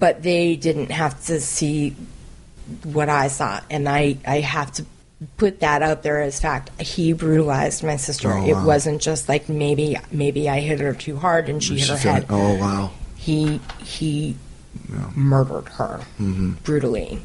but they didn't have to see what I saw, and I I have to put that out there as fact. He brutalized my sister. Oh, It wasn't just like maybe maybe I hit her too hard and she hit her said- head. oh wow. He he murdered her brutally.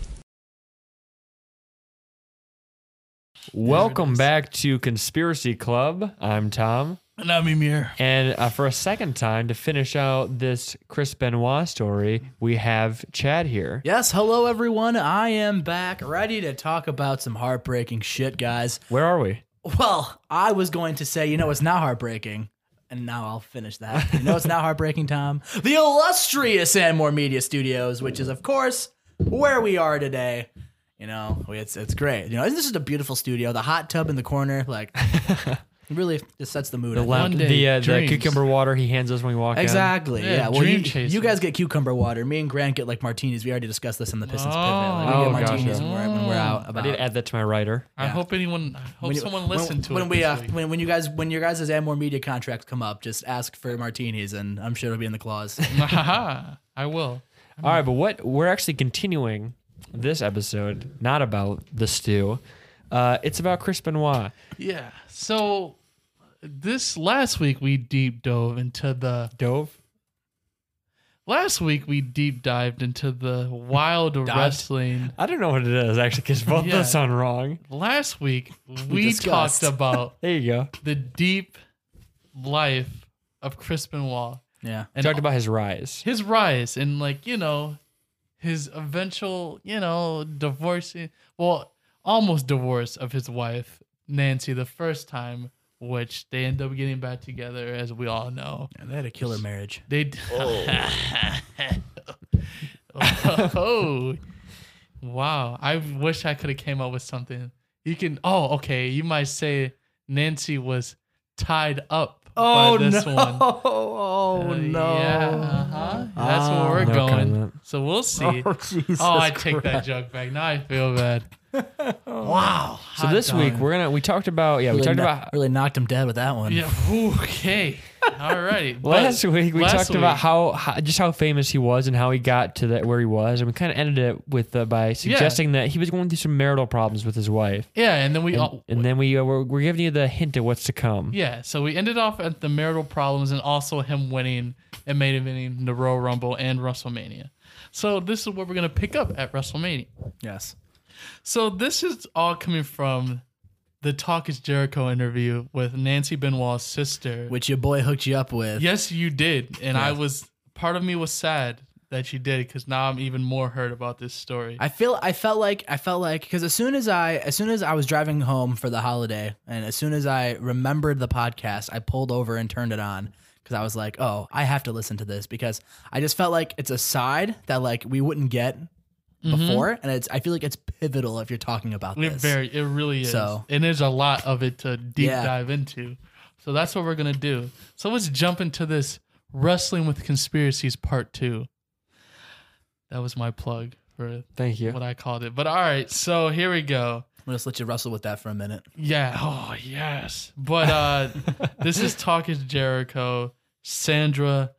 Welcome back to Conspiracy Club. I'm Tom. And I'm Emir. And uh, for a second time, to finish out this Chris Benoit story, we have Chad here. Yes, hello everyone. I am back, ready to talk about some heartbreaking shit, guys. Where are we? Well, I was going to say, you know, it's not heartbreaking. And now I'll finish that. You know, it's not heartbreaking, Tom. The illustrious Anmore Media Studios, which is, of course, where we are today. You know, it's it's great. You know, isn't this is a beautiful studio. The hot tub in the corner, like, really just sets the mood. The, I One day, the, uh, the dreams. cucumber water he hands us when we walk in. Exactly. Yeah, Yeah. Well, dream you, chaser. you guys get cucumber water. Me and Grant get like martinis. We already discussed this in the Pistons Oh. pivot. Like, we Oh, get gotcha. martinis when, we're, when we're out I about. did add that to my writer. I hope anyone, I hope When you- someone when- listened to when it. we this uh, week. when, when you guys when your guys' Amor Media contracts come up, just ask for martinis, and I'm sure it'll be in the clause. Haha, I will. All right, but what we're actually continuing this episode, not about the stew. Uh, it's about Chris Benoit. Yeah. So this last week we deep dove into the Dove? last week we deep dived into the wild wrestling. I don't know what it is actually, because both Yeah. those sound wrong. Last week we discussed. talked about There you go. the deep life of Chris Benoit yeah. And talked about his rise. his rise and like you know his eventual you know divorcing well almost divorce of his wife nancy the first time which they end up getting back together as we all know. And they had a killer marriage. they d- oh. oh. Wow. I wish i could have came up with something. You can oh okay you might say nancy was tied up by this one Oh uh, Yeah, uh-huh. that's where we're No going. comment. So we'll see. Oh, Jesus I take that joke back. Now I feel bad. wow. So this week we're gonna we talked about yeah we talked kno- about really knocked him dead with that one. Yeah. Okay. All right. last week we last talked about how, how just how famous he was and how he got to that where he was and we kind of ended it with uh, by suggesting that he was going through some marital problems with his wife Yeah, and then we and, all. and then we uh, we're, we're giving you the hint of what's to come. Yeah, so we ended off at the marital problems and also him winning and main eventing the Royal Rumble and WrestleMania. So this is what we're gonna pick up at WrestleMania. Yes. So this is all coming from the Talk is Jericho interview with Nancy Benoit's sister. Which your boy hooked you up with. Yes, you did, and I was part of me was sad that you did because now I'm even more hurt about this story. I feel I felt like I felt like because as soon as I as soon as I was driving home for the holiday and as soon as I remembered the podcast, I pulled over and turned it on because I was like, oh, I have to listen to this because I just felt like it's a side that like we wouldn't get before, and it's I feel like it's pivotal if you're talking about it this. very, it really is, So- and there's a lot of it to deep Yeah. dive into. So that's what we're gonna do. So let's jump into this wrestling with conspiracies part two. That was my plug for Thank you. what I called it. But all right, so here we go. I'm gonna just let you wrestle with that for a minute. Yeah. Oh, yes. But uh this is Talk is Jericho. Sandra.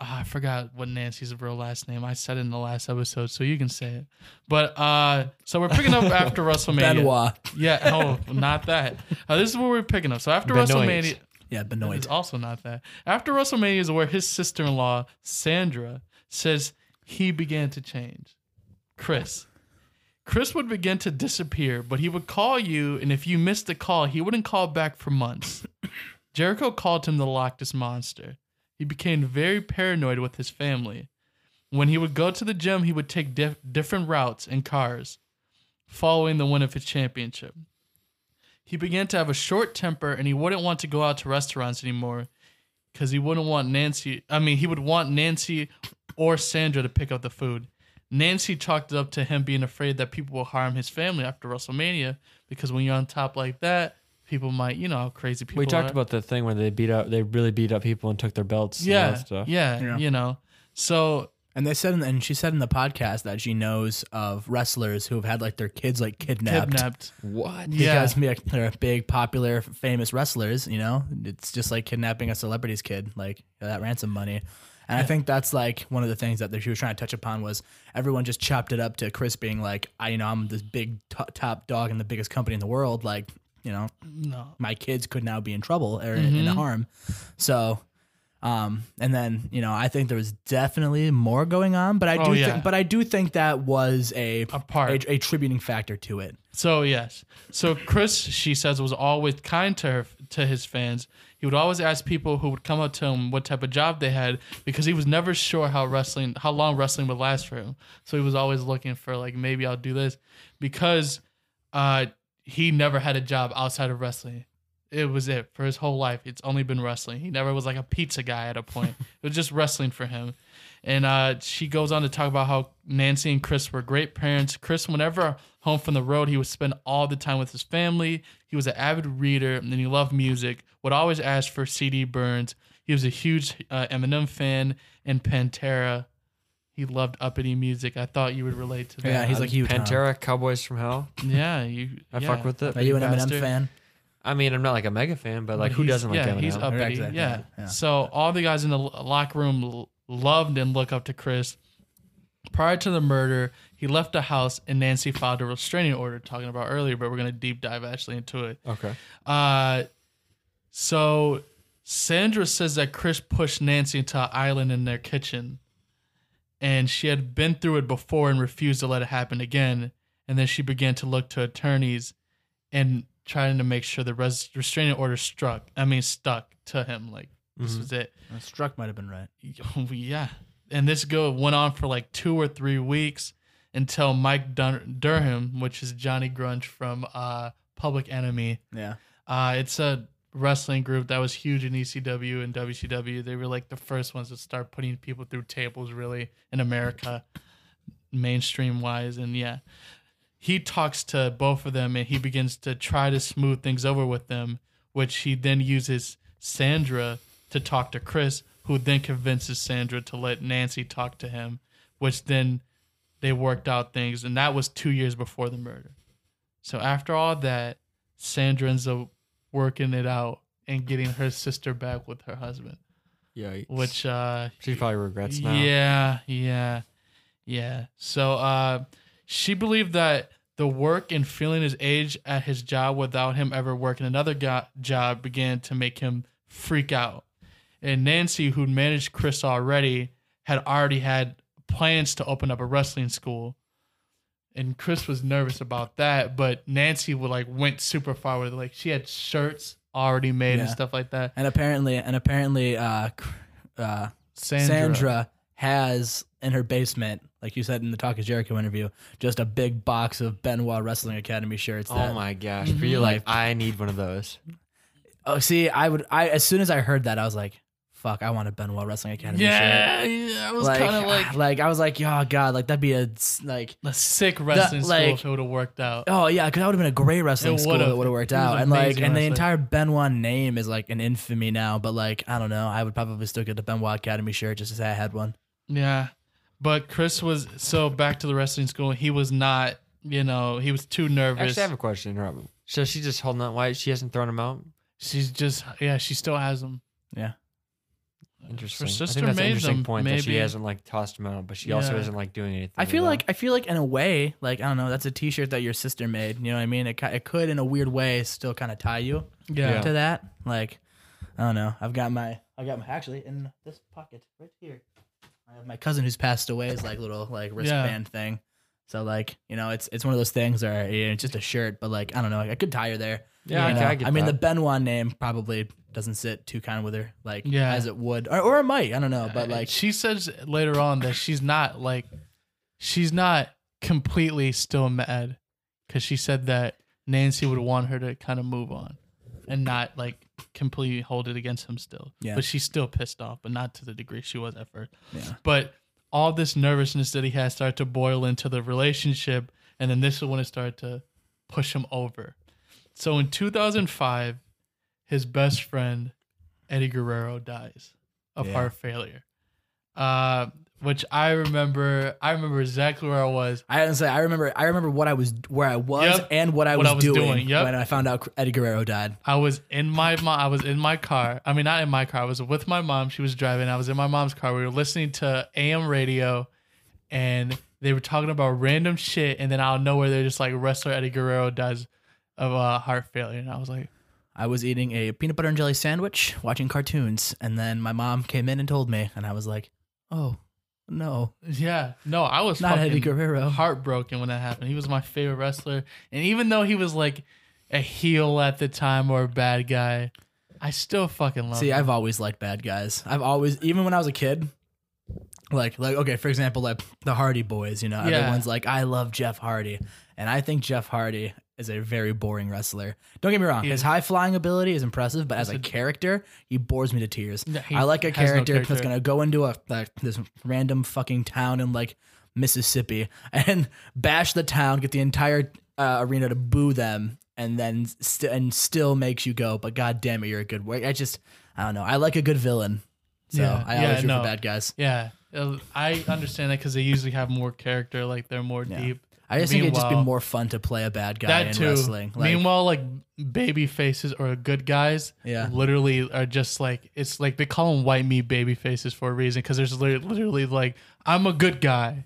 Ah, I forgot what Nancy's real last name. I said it in the last episode, so you can say it. But uh so we're picking up after WrestleMania. Benoit. Yeah. Oh, not that. Uh, this is where we're picking up. So after Benoit. WrestleMania. Yeah, Benoit. It's also not that. After WrestleMania is where his sister in law, Sandra, says he began to change. Chris. Chris would begin to disappear, but he would call you, and if you missed the call, he wouldn't call back for months. Jericho called him the Loch Ness Monster. He became very paranoid with his family. When he would go to the gym, he would take dif- different routes in cars, following the win of his championship. He began to have a short temper and he wouldn't want to go out to restaurants anymore because he wouldn't want Nancy. I mean, he would want Nancy or Sandra to pick up the food. Nancy chalked it up to him being afraid that people will harm his family after WrestleMania because when you're on top like that, people might, you know, how crazy people. We talked are. about the thing where they beat up, they really beat up people and took their belts. yeah, that stuff. yeah, Yeah. you know. So And they said, in, and she said in the podcast that she knows of wrestlers who have had like their kids like kidnapped. kidnapped. What? Yeah. Because they're big, popular, famous wrestlers, you know, it's just like kidnapping a celebrity's kid, like that ransom money. And I think that's like one of the things that she was trying to touch upon was everyone just chopped it up to Chris being like, I, you know, I'm this big t- top dog in the biggest company in the world. Like, you know, No. my kids could now be in trouble or in harm. So, um, and then you know, I think there was definitely more going on, but I do, Oh, yeah. think, but I do think that was a A part. a, a tributing factor to it. So yes, so Chris, she says, was always kind to her to his fans. He would always ask people who would come up to him what type of job they had because he was never sure how wrestling, how long wrestling would last for him. So he was always looking for like maybe I'll do this because uh, he never had a job outside of wrestling. It was it for his whole life. It's only been wrestling. He never was like a pizza guy at a point. it was just wrestling for him. And uh, she goes on to talk about how Nancy and Chris were great parents. Chris, whenever home from the road, he would spend all the time with his family. He was an avid reader and he loved music. Would always ask for CD burns. He was a huge uh, Eminem fan and Pantera. He loved uppity music. I thought you would relate to that. Yeah, he's like huge. now. Pantera, Cowboys from Hell. yeah, you. I yeah. fuck with it. Are you an Eminem fan? I mean, I'm not like a mega fan, but like, But who he's- doesn't like yeah, Eminem? he's uppity. Exactly, Yeah. yeah, yeah. So all the guys in the lo- locker room l- loved and look up to Chris. Prior to the murder, he left the house and Nancy filed a restraining order, talking about earlier, but we're gonna deep dive actually into it. okay. Uh, so Sandra says that Chris pushed Nancy into an island in their kitchen, and she had been through it before and refused to let it happen again. And then she began to look to attorneys and trying to make sure the res- restraining order struck. I mean, stuck to him. Like this was it. Uh, Struck might have been right. yeah. And this go went on for like two or three weeks until Mike Dur- Durham, which is Johnny Grunge from uh, Public Enemy. Yeah. Uh, it's a wrestling group that was huge in ECW and WCW. They were like the first ones to start putting people through tables, really, in America, mainstream wise. And yeah, he talks to both of them and he begins to try to smooth things over with them, which he then uses Sandra to talk to Chris, who then convinces Sandra to let Nancy talk to him, which then they worked out things. And that was two years before the murder. So after all that, Sandra ends up working it out and getting her sister back with her husband, Yeah. which uh she probably regrets now. yeah, yeah, yeah. So uh, she believed that the work and feeling his age at his job without him ever working another go- job began to make him freak out. And Nancy, who'd managed Chris already, had already had plans to open up a wrestling school. And Chris was nervous about that, but Nancy would like went super far with it. Like she had shirts already made and Yeah. stuff like that. And apparently, and apparently, uh, uh, Sandra, Sandra. has in her basement, like you said in the Talk of Jericho interview, just a big box of Benoit Wrestling Academy shirts. Oh my gosh. For you, like, I need one of those. Oh, see, I would. I as soon as I heard that, I was like, "Fuck, I want a Benoit Wrestling Academy shirt." Yeah, yeah, I was Like, kind of like like I was like, "Oh God, like that'd be a like." a sick wrestling school like- if it would have worked out. Oh yeah, because that would have been a great wrestling It school. would've. That would have worked He out, and like, amazing and the wrestler. entire Benoit name is like an infamy now. But like, I don't know. I would probably still get the Benoit Academy shirt just to say I had one. Yeah, but Chris was so back to the wrestling school. He was not, you know, he was too nervous. Actually, I have a question. Robin. So she's just holding on. Why she hasn't thrown him out? She's just, yeah, she still has them. Yeah. Interesting. Her I think that's an made interesting them, point that she maybe. hasn't like tossed him out, but she also Yeah. isn't like doing anything. I feel like them. I feel like in a way, like I don't know, that's a T-shirt that your sister made. You know what I mean? It ki- it could in a weird way still kind of tie you Yeah. to that. Like I don't know. I've got my I got my actually in this pocket right here. I have my cousin who's passed away is like little like wristband thing. So like you know it's it's one of those things where yeah, it's just a shirt, but like I don't know, I could tie her there. Yeah, You I- know? I get mean that. the Benoit name probably doesn't sit too kind with her like Yeah. as it would, or, or it might. I don't know, but uh, like she says later on that she's not like, she's not completely still mad because she said that Nancy would want her to kind of move on and not like completely hold it against him still. Yeah. But she's still pissed off, but not to the degree she was at first. Yeah. But all this nervousness that he had started to boil into the relationship, and then this is when it started to push him over. So in 2005, his best friend Eddie Guerrero dies of Yeah. heart failure. uh, which I remember. I remember exactly where I was. I didn't say I remember. I remember what I was, where I was, Yep. and what I What was, I was doing, doing, yep. when I found out Eddie Guerrero died. I was in my mom. I was in my car. I mean, not in my car. I was with my mom. She was driving. I was in my mom's car. We were listening to AM radio, and they were talking about random shit. And then out of nowhere, they're just like wrestler Eddie Guerrero dies of uh, heart failure, and I was like, I was eating a peanut butter and jelly sandwich, watching cartoons, and then my mom came in and told me, and I was like, "Oh, no, yeah, no, I was not fucking Eddie Guerrero." heartbroken when that happened. He was my favorite wrestler, and even though he was like a heel at the time or a bad guy, I still fucking love See, him. I've always liked bad guys. I've always, even when I was a kid, like, like okay, for example, like the Hardy Boys. You know, Yeah. everyone's like, "I love Jeff Hardy," and I think Jeff Hardy is a very boring wrestler. Don't get me wrong; He his high flying ability is impressive, but as a character, he bores me to tears. Yeah, he I like a has no character, that's gonna go into a like, this random fucking town in like Mississippi and bash the town, get the entire uh, arena to boo them, and then st- and still makes you go, "But god damn it, you're a good." I just, I don't know. I like a good villain, so Yeah, I yeah, always root no. for bad guys. Yeah, uh, I understand that because they usually have more character, like they're more Yeah. deep. I just think it'd just be Meanwhile- more fun to play a bad guy That in too. wrestling. Like, Meanwhile, like baby faces or good guys, Yeah. literally are just like it's like they call them white meat baby faces for a reason because there's li- literally like I'm a good guy,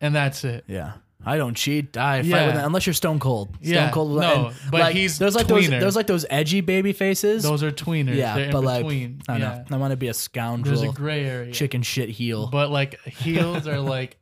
and that's it. Yeah. I don't cheat. I fight Yeah. with unless you're Stone Cold. Stone Yeah, Cold. no, and, but like, he's there's like those there's like those edgy baby faces. Those are tweeners. yeah, They're in but like between. I don't yeah. know. I want to be a scoundrel, There's a gray area. chicken shit heel. But like heels are like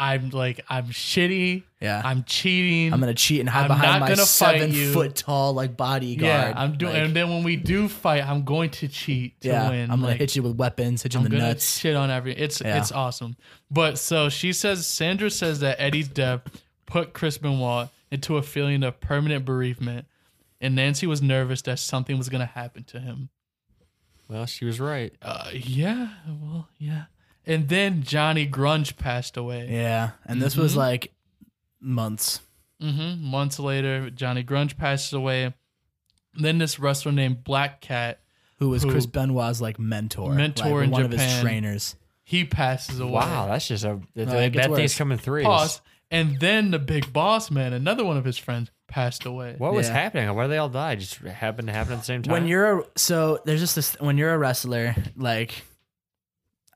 I'm like I'm shitty. Yeah. I'm cheating. I'm gonna cheat and hide I'm behind not my gonna fight seven you. foot tall like bodyguard. yeah, I'm doing. Like, and then when we do fight, I'm going to cheat to yeah, win. I'm gonna Like, hit you with weapons, hit you I'm in the gonna nuts. shit on every. It's Yeah. it's awesome. But so she says Sandra says that Eddie's death put Chris Benoit into a feeling of permanent bereavement, and Nancy was nervous that something was gonna happen to him. Well, she was right. Uh, yeah, well, yeah. And then Johnny Grunge passed away. Yeah, and this was Mhm. like months. hmm Months later, Johnny Grunge passes away. Then this wrestler named Black Cat, Who was Who- Chris Benoit's like mentor, Mentor like, in one of his trainers. he passes away. Wow, that's just a the, No, it gets bad things coming through. Pause. And then the big boss man, another one of his friends, passed away. What was Yeah. happening? Why did they all die? Just happened to happen at the same time. when you're a so there's just this when you're a wrestler like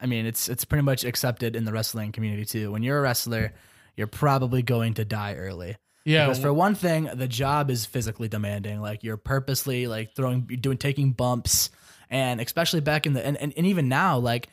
i mean it's it's pretty much accepted in the wrestling community too. When you're a wrestler you're probably going to die early. Yeah, because for one thing the job is physically demanding. Like you're purposely like throwing you're doing taking bumps. And especially back in the and, and, and even now like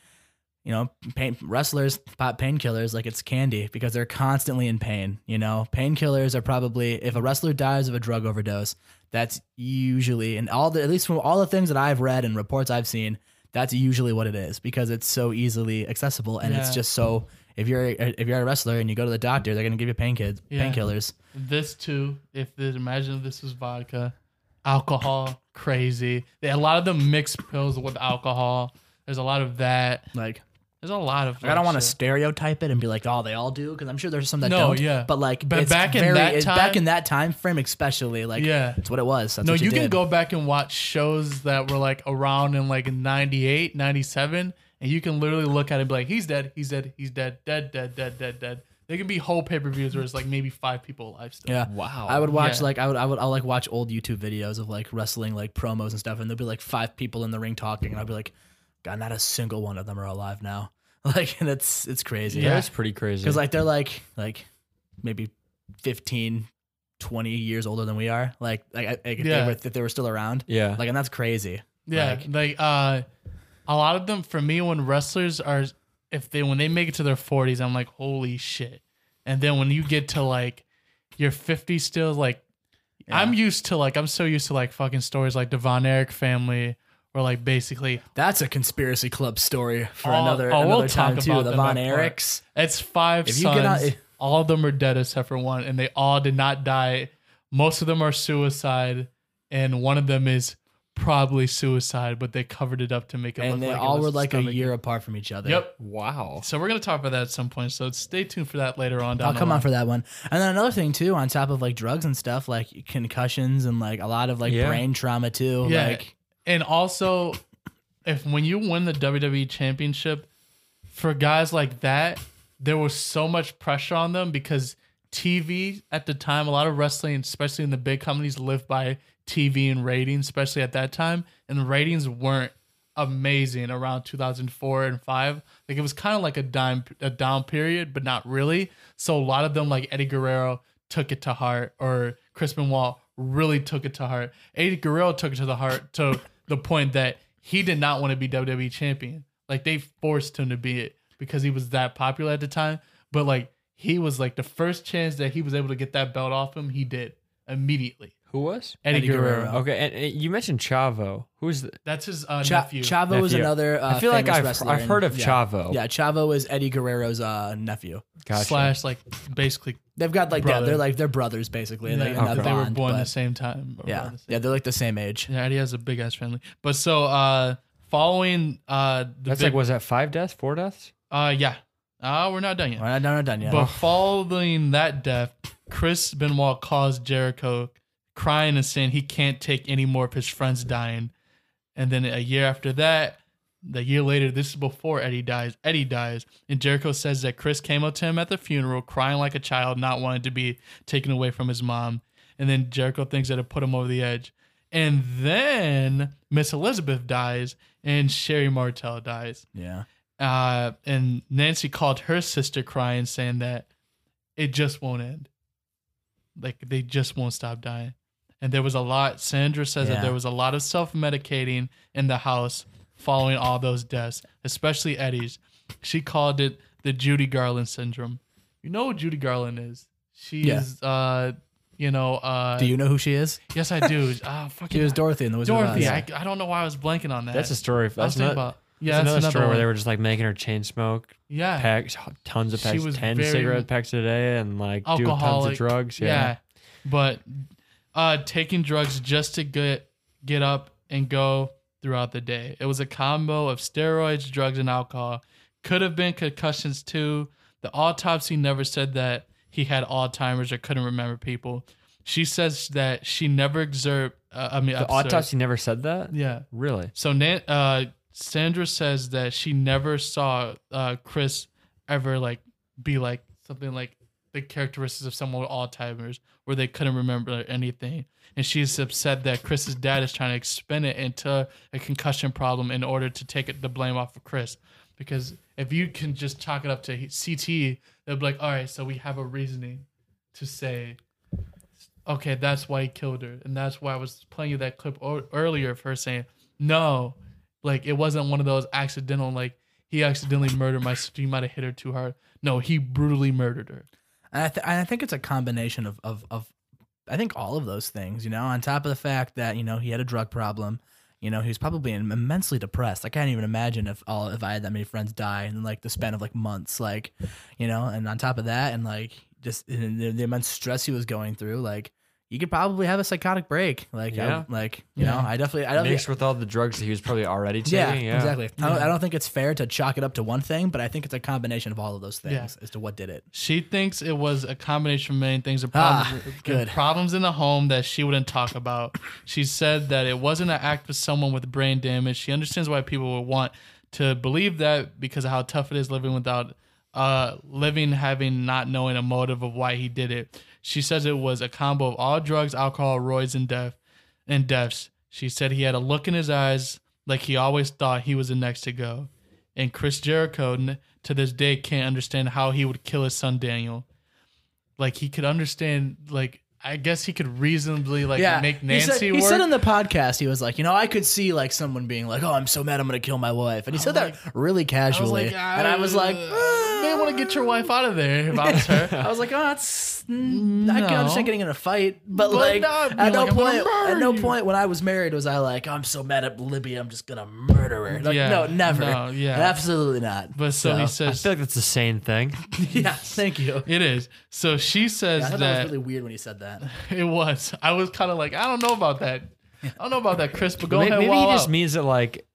you know pain, wrestlers pop painkillers like it's candy because they're constantly in pain you know? Painkillers are probably if a wrestler dies of a drug overdose that's usually and all the at least from all the things that i've read and reports i've seen that's usually what it is because it's so easily accessible and it's just so if you're if you're a wrestler and you go to the doctor they're going to give you pain kids Yeah. painkillers this too. If this, imagine if this was vodka, alcohol, crazy. They, a lot of them mix pills with alcohol. There's a lot of that. like There's a lot of. Like, I don't want to stereotype it and be like, oh, they all do, because I'm sure there's some that No, don't. yeah. But like, But it's back in that time- back in that time frame, especially, like, Yeah. it's what it was. That's No, what you, you, can go back and watch shows that were like around in like 98, 97, and you can literally look at it and be like, he's dead, he's dead, he's dead, dead, dead, dead, dead, dead. There can be whole pay per views where it's like maybe five people alive still. Yeah. Wow. I would watch Yeah. like I would I would I'll like watch old YouTube videos of like wrestling like promos and stuff, and there'll be like five people in the ring talking, and I'll be like, God, not a single one of them are alive now. Like, and it's it's crazy. yeah, that's pretty crazy. because like they're like like maybe 15 20 years older than we are like like, like if, Yeah. they were, if they were still around yeah, like and that's crazy Yeah, Like- like, uh, a lot of them for me when wrestlers are if they when they make it to their forties, I'm like holy shit. And then when you get to like your 50s still, like I'm used to like I'm so used to like fucking stories like the Von Erich family or like basically That's a conspiracy club story for Oh, another oh, we'll another time talk too. about The Von. Erichs. it's five If you sons. get out- all of them are dead except for one, and they all did not die. Most of them are suicide, and one of them is probably suicide, but they covered it up to make it look And they like all were like a year apart from each other. Yep. wow. So we're gonna talk about that at some point. So stay tuned for that later on. Down I'll come line. on for that one. And then another thing too, on top of like drugs and stuff, like concussions and like a lot of like Yeah. brain trauma too. Yeah. Like And also, if when you win the WWE Championship, for guys like that, there was so much pressure on them because TV at the time, a lot of wrestling, especially in the big companies, lived by TV and ratings, especially at that time. And the ratings weren't amazing around 2004 and 5 like it was kind of like a dime a down period but not really. So a lot of them like eddie guerrero took it to heart or chris benoit really took it to heart. Eddie guerrero took it to the heart to the point that he did not want to be wwe champion. Like they forced him to be it because he was that popular at the time. But like he was like the first chance that he was able to get that belt off him he did immediately Who was? eddie, Eddie guerrero, Guerrero. Okay, and, and you mentioned Chavo. Who's the, that's his uh, Cha- nephew Chavo is Nephew. another. Uh, I feel like famous I've- wrestler I've in- heard of yeah. Chavo. Yeah, Chavo is Eddie Guerrero's uh, nephew. gotcha. slash like basically They've got like yeah, Brother. they're like they're brothers basically. and they, Yeah, and that okay. they were bond, born but- the same time. or Yeah, around the same- yeah, they're like the same age. yeah. Eddie has a big ass family. But so uh, following uh, the That's big, like was that five deaths, four deaths? uh, yeah. Uh, we're not done yet. We're not done, not done yet. But following that death, Chris Benoit calls Jericho, crying and saying he can't take any more of his friends dying. And then a year after that, the year later, this is before Eddie dies. Eddie dies, and Jericho says that Chris came up to him at the funeral, crying like a child, not wanting to be taken away from his mom. And then Jericho thinks that it put him over the edge. And then Miss Elizabeth dies, and Sherri Martel dies yeah, uh, and Nancy called her sister crying, saying that it just won't end. Like they just won't stop dying. And there was a lot. Sandra says that there was a lot of self medicating in the house following all those deaths, especially Eddie's. She called it the Judy Garland syndrome. You know what Judy Garland is? She's, Yeah. uh, you know, uh, do you know who she is? yes, I do. Ah, fucking She was Dorothy in the Wizard Dorothy. of I, Oz. I don't know why I was blanking on that. That's a story. I was That's thinking not, about. Yeah, that's that's another story one. where they were just like making her chain smoke yeah. packs, tons of She packs, was ten very cigarette packs a day, and like do tons of drugs. Yeah. Yeah. But uh taking drugs just to get get up and go throughout the day. It was a combo of steroids, drugs, and alcohol. Could have been concussions too. The autopsy never said that he had Alzheimer's or couldn't remember people. She says that she never exert. Uh, I mean, The observed- autopsy never said that. Yeah. Really? So Nan- uh, Sandra says that she never saw uh, Chris ever like be like something like the characteristics of someone with Alzheimer's, where they couldn't remember anything, and she's upset that Chris's dad is trying to spin it into a concussion problem in order to take it, the blame off of Chris. Because if you can just chalk it up to CT, they'll be like, all right, so we have a reasoning to say okay, that's why he killed her, and that's why I was playing you that clip o- earlier of her saying, "No, like it wasn't one of those accidental, like he accidentally murdered my sister. He might have hit her too hard. No, he brutally murdered her." And I, th- I think it's a combination of, of of I think all of those things. You know, on top of the fact that you know he had a drug problem. You know, he was probably immensely depressed. I can't even imagine if all if I had that many friends die in like the span of like months. Like, you know, and on top of that, and like just the, the immense stress he was going through, like you could probably have a psychotic break. Like, I- like you know, I definitely, I don't Mixed think. with all the drugs that he was probably already taking. Yeah, Yeah, exactly. I, don't, I don't think it's fair to chalk it up to one thing, but I think it's a combination of all of those things Yeah. as to what did it. She thinks it was a combination of many things. Of Ah, problems, good. problems in the home that she wouldn't talk about. She said that it wasn't an act with someone with brain damage. She understands why people would want to believe that because of how tough it is living without uh living having not knowing a motive of why he did it. She says it was a combo of all drugs, alcohol, roids, and death and deaths. She said he had a look in his eyes like he always thought he was the next to go. And Chris Jericho n- to this day can't understand how he would kill his son Daniel. Like he could understand like I guess he could reasonably like make He Nancy said, he work. said on the podcast, he was like, you know, I could see like someone being like, "Oh, I'm so mad, I'm gonna kill my wife," and he said that really casually, like, and I was like, uh, may want to get your wife out of there if I was her. I was like, oh, that's mm, I can understand getting in a fight, but, like not be at no like, I'm gonna point, murder at no you. point when I was married was I like, I'm so mad at Libby, I'm just gonna murder her. Like, Yeah, no, never, no, yeah. absolutely not. But so, he says I says feel like that's the same thing. yeah, thank you. it is. So she says I thought that that was really weird when he said that. it was. I was kind of like, I don't know about that. I don't know about that, Chris. But go maybe ahead. maybe he wall just out. means that like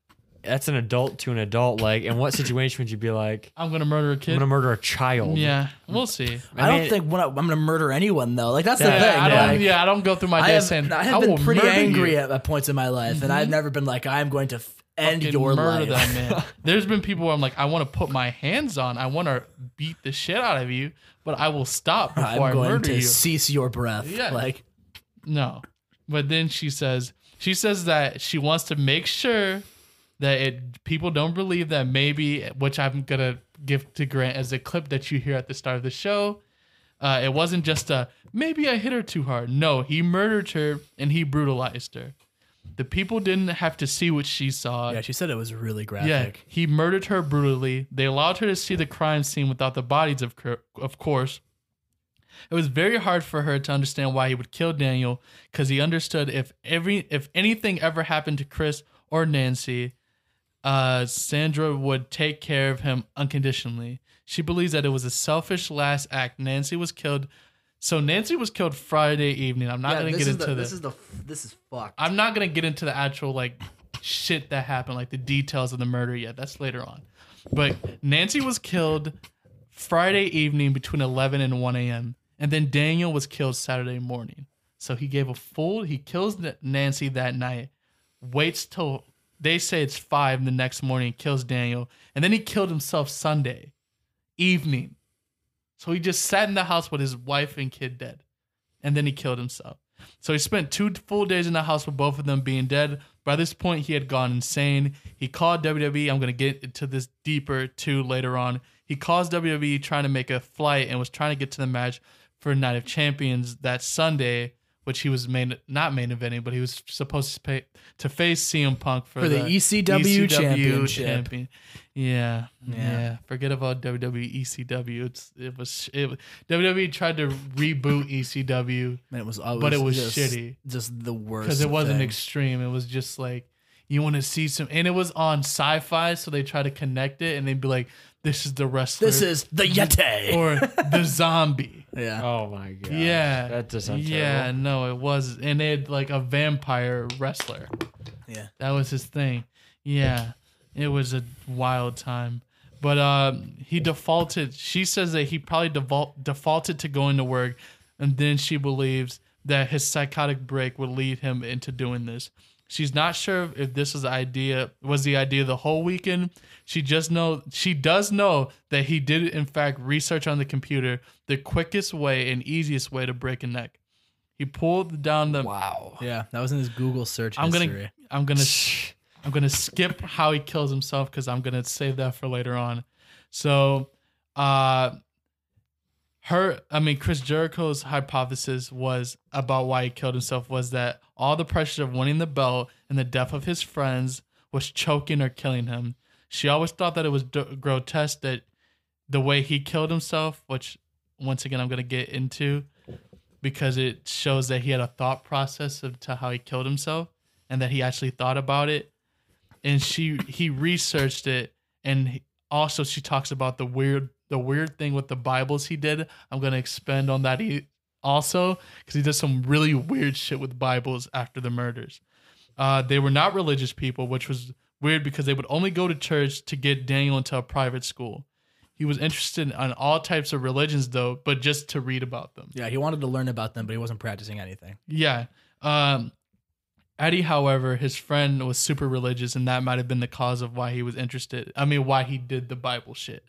that's an adult to an adult. Like, in what situation would you be like, I'm gonna murder a kid. I'm gonna murder a child? yeah, we'll see. I, mean- don't think when I, I'm gonna murder anyone though. Like that's Yeah, the thing. I don't. like, yeah, I don't go through my I day have, saying I I have will been pretty murder angry you. at, at points in my life, and I've mm-hmm. never been like, I'm going to f- End fucking your murder life. that man. There's been people where I'm like, I want to put my hands on, I want to beat the shit out of you, but I will stop before I'm I going murder to you. cease your breath. Yeah. Like, No. But then she says she says that she wants to make sure that it people don't believe that maybe which I'm gonna give to Grant as a clip that you hear at the start of the show. Uh, it wasn't just a maybe I hit her too hard. No, he murdered her and he brutalized her. The people didn't have to see what she saw. yeah, she said it was really Yeah, graphic. he murdered her brutally. They allowed her to see the crime scene without the bodies, of of course. It was very hard for her to understand why he would kill Daniel because he understood if every if anything ever happened to Chris or Nancy, uh, Sandra would take care of him unconditionally. She believes that it was a selfish last act. Nancy was killed. So Nancy was killed Friday evening. I'm not Yeah, gonna get into the, this. This is the this is fucked. I'm not gonna get into the actual like shit that happened, like the details of the murder yet. That's later on. But Nancy was killed Friday evening between 11 and 1 a.m. And then Daniel was killed Saturday morning. So he gave a full. He kills Nancy that night. Waits till they say it's five the next morning. Kills Daniel, and then he killed himself Sunday evening. So he just sat in the house with his wife and kid dead, and then he killed himself. So he spent two full days in the house with both of them being dead. By this point, he had gone insane. He called WWE. I'm going to get into this deeper too later on. He calls WWE trying to make a flight and was trying to get to the match for Night of Champions that Sunday, which he was main not main eventing, but he was supposed to pay to face CM Punk for, For the ECW championship. champion. Yeah, yeah, Yeah. Forget about WWE ECW. It's it was it, WWE tried to reboot ECW And it was, always But it was just, shitty. Just the worst. because it wasn't thing. extreme. It was just like you want to see some, and it was on Sci-Fi, so they try to connect it, and they'd be like, "This is the wrestler, This is the Yeti. or the zombie." yeah. Oh my god. Yeah, That does sound Yeah, terrible. no, it was, and they had like a vampire wrestler. Yeah. That was his thing. Yeah, it was a wild time. But um, he defaulted. She says that he probably default, defaulted to going to work, and then she believes that his psychotic break would lead him into doing this. She's not sure if this was the idea was the idea the whole weekend. She just know she does know that he did in fact research on the computer the quickest way and easiest way to break a neck. He pulled down the Wow. Yeah. That was in his Google search I'm history. gonna I'm gonna I'm gonna skip how he kills himself because I'm gonna save that for later on. So, uh, her I mean Chris Jericho's hypothesis was about why he killed himself was that all the pressure of winning the belt and the death of his friends was choking or killing him. She always thought that it was d- grotesque that the way he killed himself, which once again I'm gonna get into because it shows that he had a thought process of to how he killed himself and that he actually thought about it and she he researched it and he- also she talks about the weird the weird thing with the bibles he did i'm going to expand on that he also because he did some really weird shit with bibles after the murders uh, they were not religious people which was weird because they would only go to church to get daniel into a private school he was interested in all types of religions though but just to read about them yeah. He wanted to learn about them, but he wasn't practicing anything. yeah. Um, Eddie, however, his friend was super religious, and that might have been the cause of why he was interested. I mean, why he did the Bible shit.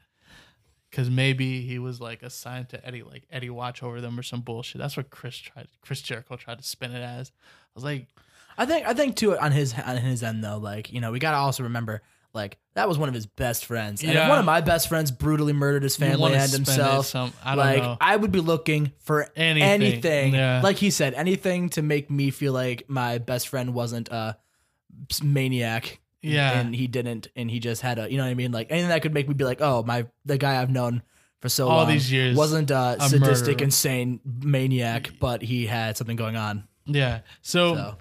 Because maybe he was like assigned to Eddie, like Eddie watch over them or some bullshit. That's what Chris tried. Chris Jericho tried to spin it as. I was like, I think I think too on his on his end though, like you know, we gotta also remember like that was one of his best friends. And if Yeah. one of my best friends brutally murdered his family and himself, some- I don't like know. I would be looking for Anything. anything. Yeah. Like he said, anything to make me feel like my best friend wasn't a maniac. Yeah. and he didn't, and he just had a, you know what I mean? Like anything that could make me be like, oh, my the guy I've known for so All long these years, wasn't a a sadistic, murderer. insane maniac, but he had something going on. yeah. So, So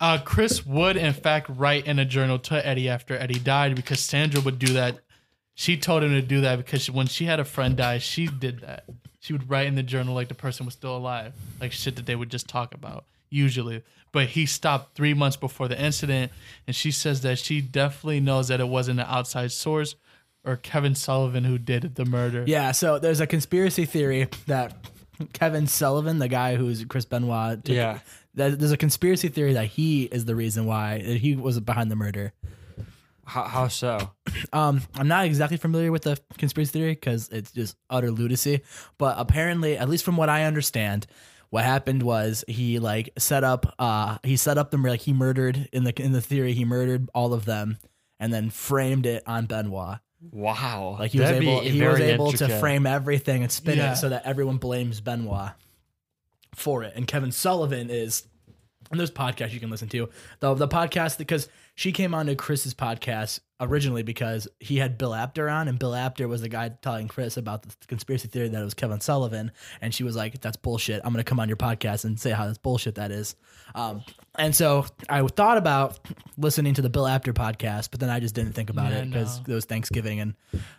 Uh, Chris would, in fact, write in a journal to Eddie after Eddie died because Sandra would do that. She told him to do that because when she had a friend die, she did that. She would write in the journal like the person was still alive, like shit that they would just talk about, usually. But he stopped three months before the incident, and she says that she definitely knows that it wasn't an outside source or Kevin Sullivan who did the murder. Yeah, so there's a conspiracy theory that Kevin Sullivan, the guy who's Chris Benoit, took- Yeah. that- there's a conspiracy theory that he is the reason why that he was behind the murder. How, how so? Um, I'm not exactly familiar with the conspiracy theory because it's just utter lunacy. But apparently, at least from what I understand, what happened was he like set up. Uh, he set up them like he murdered in the in the theory he murdered all of them and then framed it on Benoit. Wow. Like he was That'd able he was very able to frame everything and spin Yeah. it so that everyone blames Benoit for it. And Kevin Sullivan is and there's podcasts you can listen to. The the podcast because she came on to Chris's podcast originally because he had Bill Apter on, and Bill Apter was the guy telling Chris about the conspiracy theory that it was Kevin Sullivan, and she was like, "That's bullshit. I'm gonna come on your podcast and say how that's bullshit that is." Um, and so I thought about listening to the Bill Apter podcast, but then I just didn't think about Yeah, it because no. it was Thanksgiving, and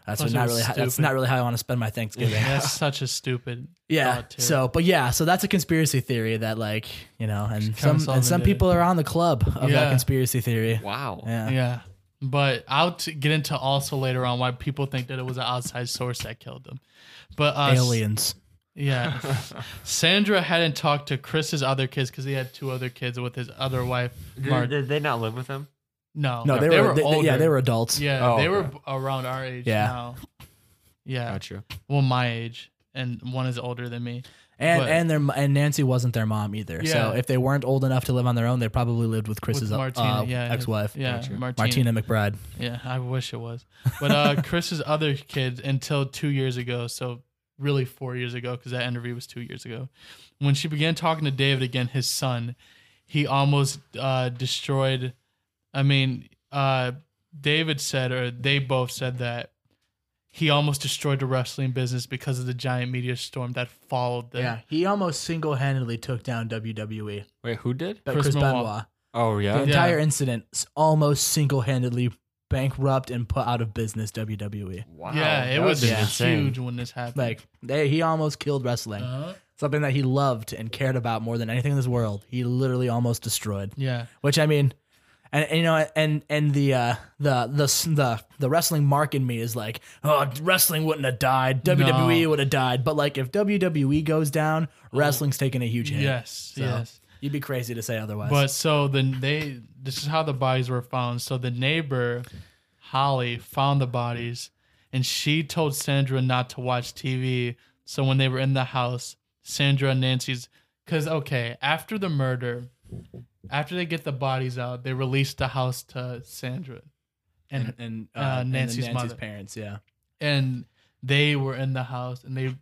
that's Plus not really how, that's not really how I want to spend my Thanksgiving. That's such a stupid. Yeah. So, but yeah, so that's a conspiracy theory that, like, you know, and Kevin some and some did it. people are on the club of that conspiracy theory. Wow. Yeah. Yeah. But I'll t- get into also later on why people think that it was an outside source that killed them. But uh, Aliens. Yeah. Sandra hadn't talked to Chris's other kids because he had two other kids with his other wife. Mar- Did, did they not live with him? no, No, they, were, they- they- older. yeah, they were adults. Yeah, Oh, they were okay. b- around our age Yeah. now. Yeah. Gotcha. Well, my age, and one is older than me. And But- and their and Nancy wasn't their mom either. So if they weren't old enough to live on their own, they probably lived with Chris's with uh, Martina, uh, yeah, ex-wife, Yeah, Gotcha. Martina. Martina McBride. Yeah, I wish it was. But uh, Chris's other kids until two years ago, so really four years ago, because that interview was two years ago, when she began talking to David again, his son, he almost uh, destroyed. I mean, uh, David said, or they both said that he almost destroyed the wrestling business because of the giant media storm that followed them. Yeah, he almost single-handedly took down WWE. Wait, who did? But Chris Chris, Benoit. Benoit. Oh yeah, The yeah. entire incident almost single-handedly bankrupt and put out of business WWE. Wow. yeah, it that was would've been insane. huge when this happened. Like they, he almost killed wrestling. Uh-huh. Something that he loved and cared about more than anything in this world. He literally almost destroyed. yeah, Which I mean, and, and, you know, and and the uh, the the the the wrestling mark in me is like, oh, wrestling wouldn't have died. WWE would have died. But like, if WWE goes down, wrestling's taking a huge hit. yes, So, yes. You'd be crazy to say otherwise. But so then they this is how the bodies were found. So the neighbor, Holly, found the bodies and she told Sandra not to watch TV. So when they were in the house, Sandra and Nancy's cuz okay, after the murder, after they get the bodies out, they release the house to Sandra. And and, and, uh, uh, and Nancy's Nancy's mother. parents, yeah. and they were in the house and they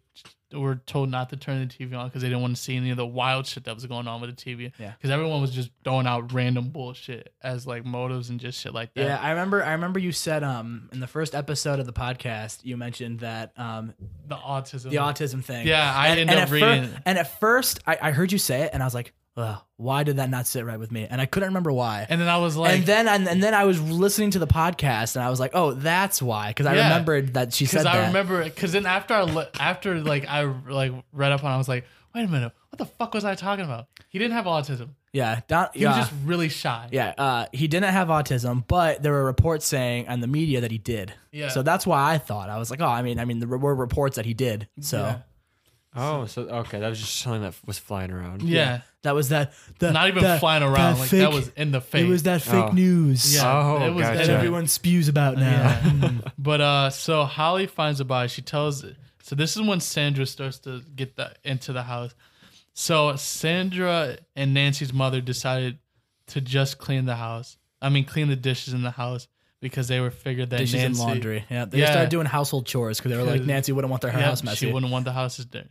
were told not to turn the TV on because they didn't want to see any of the wild shit that was going on with the TV. Yeah. Because everyone was just throwing out random bullshit as like motives and just shit like that. Yeah, I remember. I remember you said um in the first episode of the podcast you mentioned that um The autism. the autism thing. Yeah, I ended and up reading fir- and at first, I, I heard you say it, and I was like, Ugh, "Why did that not sit right with me?" And I couldn't remember why. And then I was like, and then and, and then I was listening to the podcast, and I was like, "Oh, that's why," because I Yeah. remembered that she said because I that. remember because then after I le- after like I like read up on, it, I was like, wait a minute, what the fuck was I talking about? He didn't have autism. yeah, Don, He yeah, was just really shy. yeah. Uh, he didn't have autism, but there were reports saying on the media that he did. Yeah. So that's why I thought I was like, "Oh, I mean, I mean, there were reports that he did." So Yeah. Oh, so okay, that was just something that was flying around. Yeah. that was that. The, Not even that- flying around. Like that fake- was in the face. It was that fake Oh. news. Yeah. Oh, it was gotcha. that everyone spews about now. Yeah. but uh so Holly finds a body. She tells so this is when Sandra starts to get the into the house. So Sandra and Nancy's mother decided to just clean the house. I mean clean the dishes in the house because they were figured that Dishes and Nancy laundry. Yeah, they Yeah. started doing household chores because they were like, Nancy wouldn't want their yeah, house messy. she wouldn't want the house houses dirty.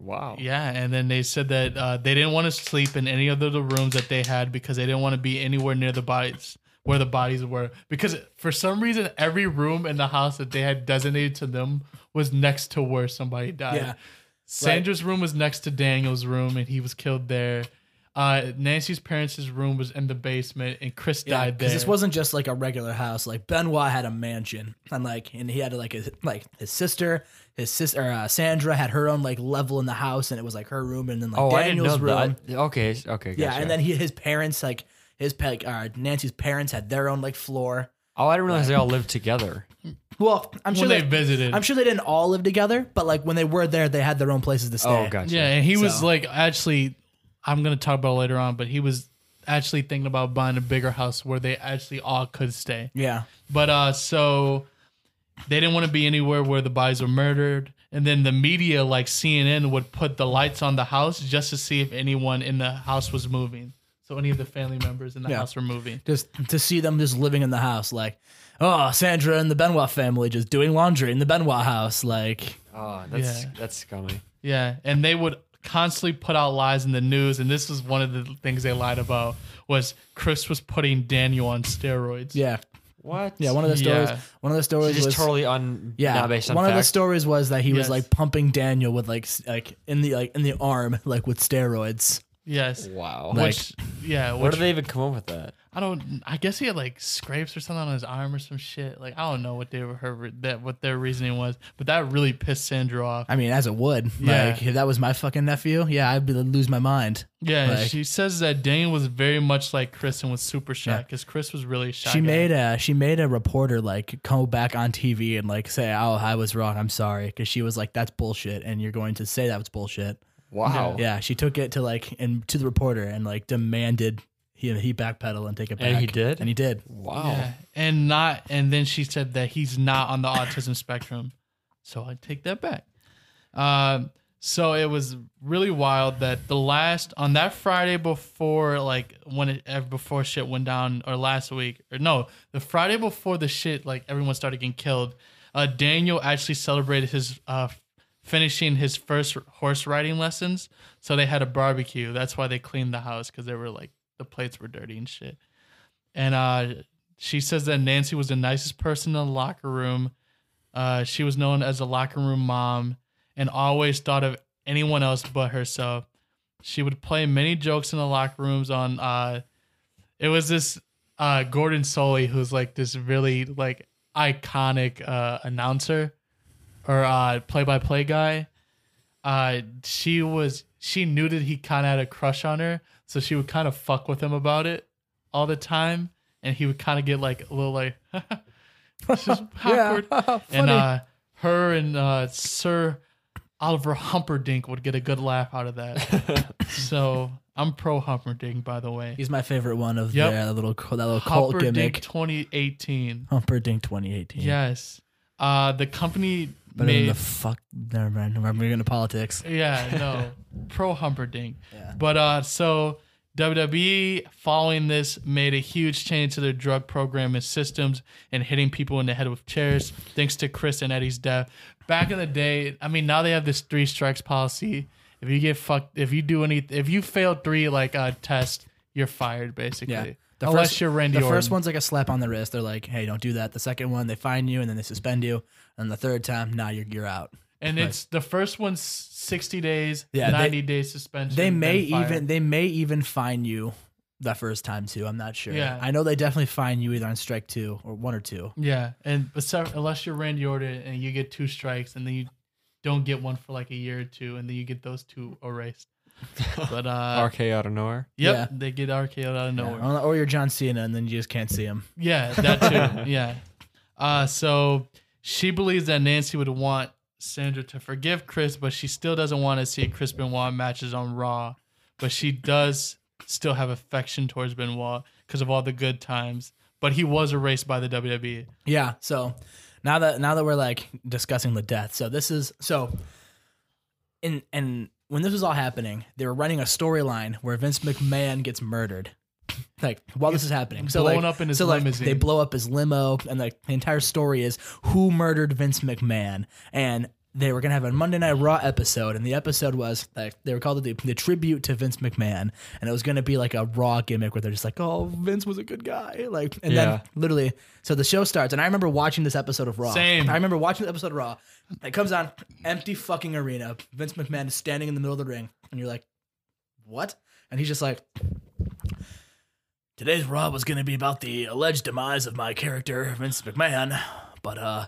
Wow. Yeah, and then they said that uh, they didn't want to sleep in any of the, the rooms that they had because they didn't want to be anywhere near the bodies where the bodies were. Because for some reason, every room in the house that they had designated to them was next to where somebody died. Yeah. Sandra's room was next to Daniel's room, and he was killed there. Uh, Nancy's parents' room was in the basement, and Chris Yeah, died there. this wasn't just like a regular house. Like Benoit had a mansion, and like, and he had like his like his sister, his sister uh, Sandra had her own like level in the house, and it was like her room, and then like Oh, I didn't Daniel's know room. that. Okay, okay. Yeah, gotcha. and then he his parents like his like, uh, Nancy's parents had their own like floor. Oh, I didn't realize they all lived together. Well, I'm when sure they they, visited. I'm sure they didn't all live together, but like when they were there, they had their own places to stay. Oh, gotcha. Yeah, and he was like actually I'm gonna talk about it later on, but he was actually thinking about buying a bigger house where they actually all could stay. Yeah. But uh, so they didn't want to be anywhere where the bodies were murdered. And then the media, like CNN, would put the lights on the house just to see if anyone in the house was moving. So any of the family members in the Yeah. house were moving. Just to see them just living in the house, like, oh, Sandra and the Benoit family just doing laundry in the Benoit house, like, Oh, that's Yeah. that's scummy. Yeah, and they would constantly put out lies in the news, and this was one of the things they lied about was Chris was putting Daniel on steroids. yeah, What? yeah. One of the stories, Yeah. one of the stories just was totally un. Yeah, not based on one of the stories was that he was like pumping Daniel with like like in the like in the arm like with steroids. Yes. Wow. Like- Which, yeah, Where which did they even come up with that? I don't. I guess he had like scrapes or something on his arm or some shit. Like I don't know what they were her that what their reasoning was, but that really pissed Sandra off. I mean, as it would. Yeah. Like if that was my fucking nephew, yeah, I'd be, lose my mind. Yeah, Like- she says that Daniel was very much like Chris and was super shy Yeah. because Chris was really shy. she guy. made a she made a reporter like come back on TV and like say, "Oh, I was wrong. I'm sorry," because she was like, "That's bullshit," and you're going to say that was bullshit. Wow. Yeah, she took it to like and to the reporter and like demanded he he backpedal and take it back. And he did? and he did. Wow. Yeah, and not, and then she said that he's not on the autism spectrum, so I take that back. Um, so it was really wild that the last on that Friday before, like when it before shit went down, or last week, or no, the Friday before the shit, like everyone started getting killed. Uh, Daniel actually celebrated his uh finishing his first horse riding lessons, so they had a barbecue. That's why they cleaned the house because they were like the plates were dirty and shit. And uh, she says that Nancy was the nicest person in the locker room. Uh, she was known as a locker room mom and always thought of anyone else but herself. She would play many jokes in the locker rooms on uh it was this uh Gordon Solie who's like this really like iconic uh announcer or uh play by play guy. Uh she was she knew that he kinda had a crush on her, so she would kind of fuck with him about it all the time. And he would kind of get like a little like it's just awkward. and uh her and uh Sir Oliver Humperdink would get a good laugh out of that. so I'm pro Humperdink, by the way. He's my favorite one of Yep. the little that little cult Humperdink gimmick. 2018. Humperdink 2018. Yes. Uh, the company Better than made the fuck. Never mind. Never mind. We're going to politics. yeah no pro Humperdink. Yeah. But uh, so WWE following this made a huge change to their drug program and systems and hitting people in the head with chairs thanks to Chris and Eddie's death. Back in the day, I mean, now they have this three strikes policy. If you get fucked, if you do any, if you fail three like uh, test, you're fired basically. Yeah. The Unless first, you're Randy The Orton. first one's like a slap on the wrist. They're like, "Hey, don't do that." The second one, they fine you and then they suspend you. And the third time, nah, you're you're out. and it's the first one's 60 days, Yeah, they- 90 days suspension. They then may fire. even they may even fine you that first time too. I'm not sure. Yeah. I know they definitely fine you either on strike two or one or two. Yeah, and but unless you're Randy Orton and you get two strikes and then you don't get one for like a year or two and then you get those two erased. But uh, RK out of nowhere. yep, Yeah. they get RKO out of nowhere. Or, or you're John Cena and then you just can't see him. Yeah, that too. yeah. Uh, so she believes that Nancy would want Sandra to forgive Chris, but she still doesn't want to see Chris Benoit matches on Raw. But she does still have affection towards Benoit because of all the good times. But he was erased by the. WWE. Yeah. So now that now that we're like discussing the death, so this is so in and when this was all happening, they were running a storyline where Vince McMahon gets murdered. Like while this is happening, so like, up in his so like limousine. they blow up his limo, and like the entire story is who murdered Vince McMahon, and they were gonna have a Monday Night Raw episode, and the episode was like they were called the, the tribute to Vince McMahon, and it was gonna be like a Raw gimmick where they're just like, oh, Vince was a good guy, like, and Yeah. then literally, so the show starts, and I remember watching this episode of Raw. Same. I remember watching the episode of Raw. It comes on, empty fucking arena. Vince McMahon is standing in the middle of the ring, and you're like, what? And he's just like, today's Raw was going to be about the alleged demise of my character, Vince McMahon, but uh,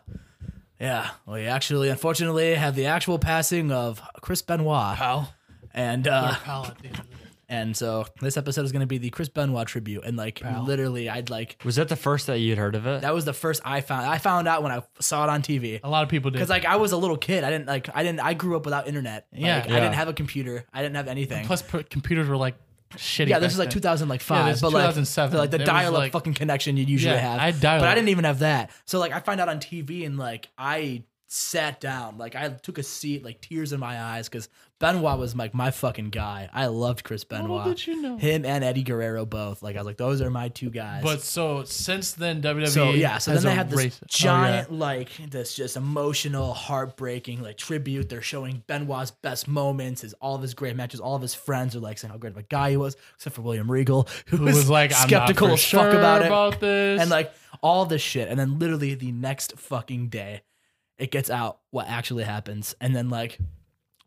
yeah, we actually, unfortunately, have the actual passing of Chris Benoit, Pal. and uh, Pal at the end of it. and so this episode is going to be the Chris Benoit tribute, and like literally, I'd like. Was that the first that you'd heard of it? That was the first I found. I found out when I saw it on TV. A lot of people did. Because like I was a little kid, I didn't like I didn't I grew up without internet. Like, Yeah. I didn't have a computer. I didn't have anything. Plus, per- computers were like shitty. Yeah, this is like 2005, Yeah, but like 2007. like the dial-up like- fucking connection you'd usually Yeah, have. I dial-up. but I didn't even have that. So like I find out on TV and like I sat down, like I took a seat, like tears in my eyes, because Benoit was like my fucking guy. I loved Chris Benoit. did you know? Him and Eddie Guerrero both. Like I was like, those are my two guys. But so since then, WWE. so yeah, so then they had this erased it. Oh, giant, like this just emotional, heartbreaking, like tribute. They're showing Benoit's best moments, his all of his great matches. All of his friends are like saying how great of a guy he was, except for William Regal, who, Who was like I'm skeptical not as for fuck sure about it, about this, and like all this shit. And then literally the next fucking day, it gets out what actually happens, and then like.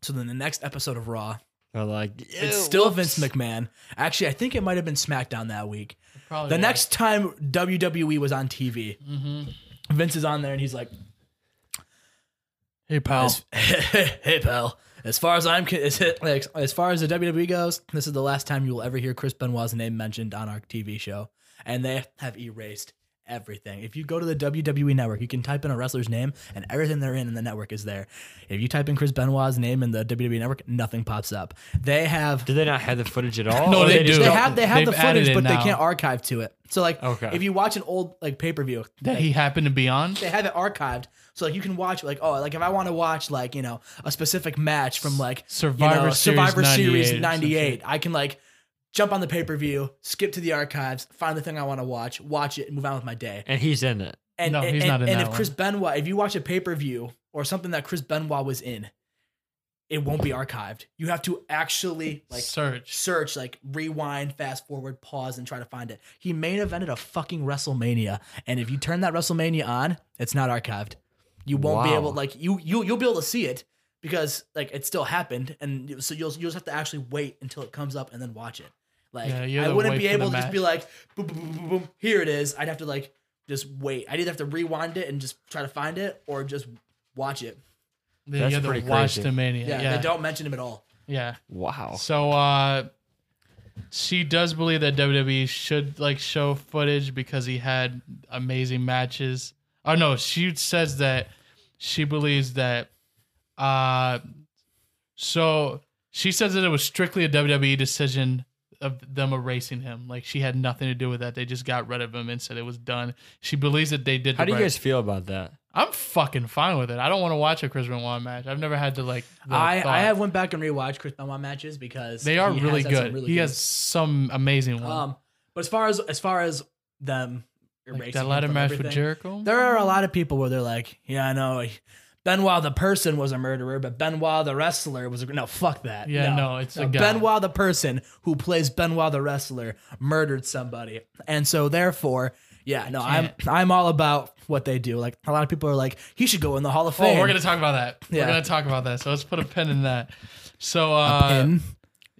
So then the next episode of Raw, They're like, it's still Vince McMahon. Actually, I think it might have been SmackDown that week. Probably The was. next time WWE was on TV, Mm-hmm. Vince is on there and he's like, Hey pal, as, "Hey pal, as far as I'm con- as, like, as far as the WWE goes, this is the last time you will ever hear Chris Benoit's name mentioned on our TV show, and they have erased everything. If you go to the WWE network, you can type in a wrestler's name, and everything they're in in the network is there. If you type in Chris Benoit's name in the WWE network, nothing pops up. They have Do they not have the footage at all? No, Or they do. they have they have the They've added footage, it but they can't archive to it. So like, Okay. if you watch an old like pay per view, that he happened to be on. they have it archived so like you can watch like oh like if I want to watch like you know a specific match from like Survivor you know, Series Survivor 98 Series some 98 I can like jump on the pay-per-view skip to the archives find the thing I want to watch watch it and move on with my day And he's in it. and No, and, he's and, not in and that if Chris. Benoit if you watch a pay-per-view or something that Chris Benoit was in it won't be archived you have to actually like Search. search, like rewind, fast forward, pause, and try to find it. He main evented a fucking WrestleMania, and if you turn that WrestleMania on, it's not archived. You won't be able like you you you'll be able to see it because like it still happened, and so you'll you'll just have to actually wait until it comes up and then watch it. Like Yeah, I wouldn't be able to just be like boom, boom, boom, boom, boom, here it is. I'd have to like just wait. I'd either have to rewind it and just try to find it, or just watch it. Then That's you have to pretty watch crazy. the mania. Yeah, Yeah, they don't mention him at all. Yeah. Wow. So uh she does believe that WWE should like show footage because he had amazing matches. Oh no, she says that she believes that uh so she says that it was strictly a WWE decision of them erasing him. Like she had nothing to do with that. They just got rid of him and said it was done. She believes that they did How the do you right- guys feel about that? I'm fucking fine with it. I don't want to watch a Chris Benoit match. I've never had to like I, thought. I have went back and rewatched Chris Benoit matches because they are really has had good. really he good- has some amazing ones. Um, but as far as as far as them like erasing that him ladder from match with Jericho. there are a lot of people where they're like, yeah, I know. Benoit the person was a murderer, but Benoit the wrestler was a no. Fuck that. Yeah, no, it's a guy. Benoit the person who plays Benoit the wrestler murdered somebody, and so therefore, yeah, no, I'm I'm all about what they do. Like a lot of people are like, he should go in the Hall of Oh, Fame. we're gonna talk about that. Yeah. We're gonna talk about that. So let's put a pin in that. So uh pin.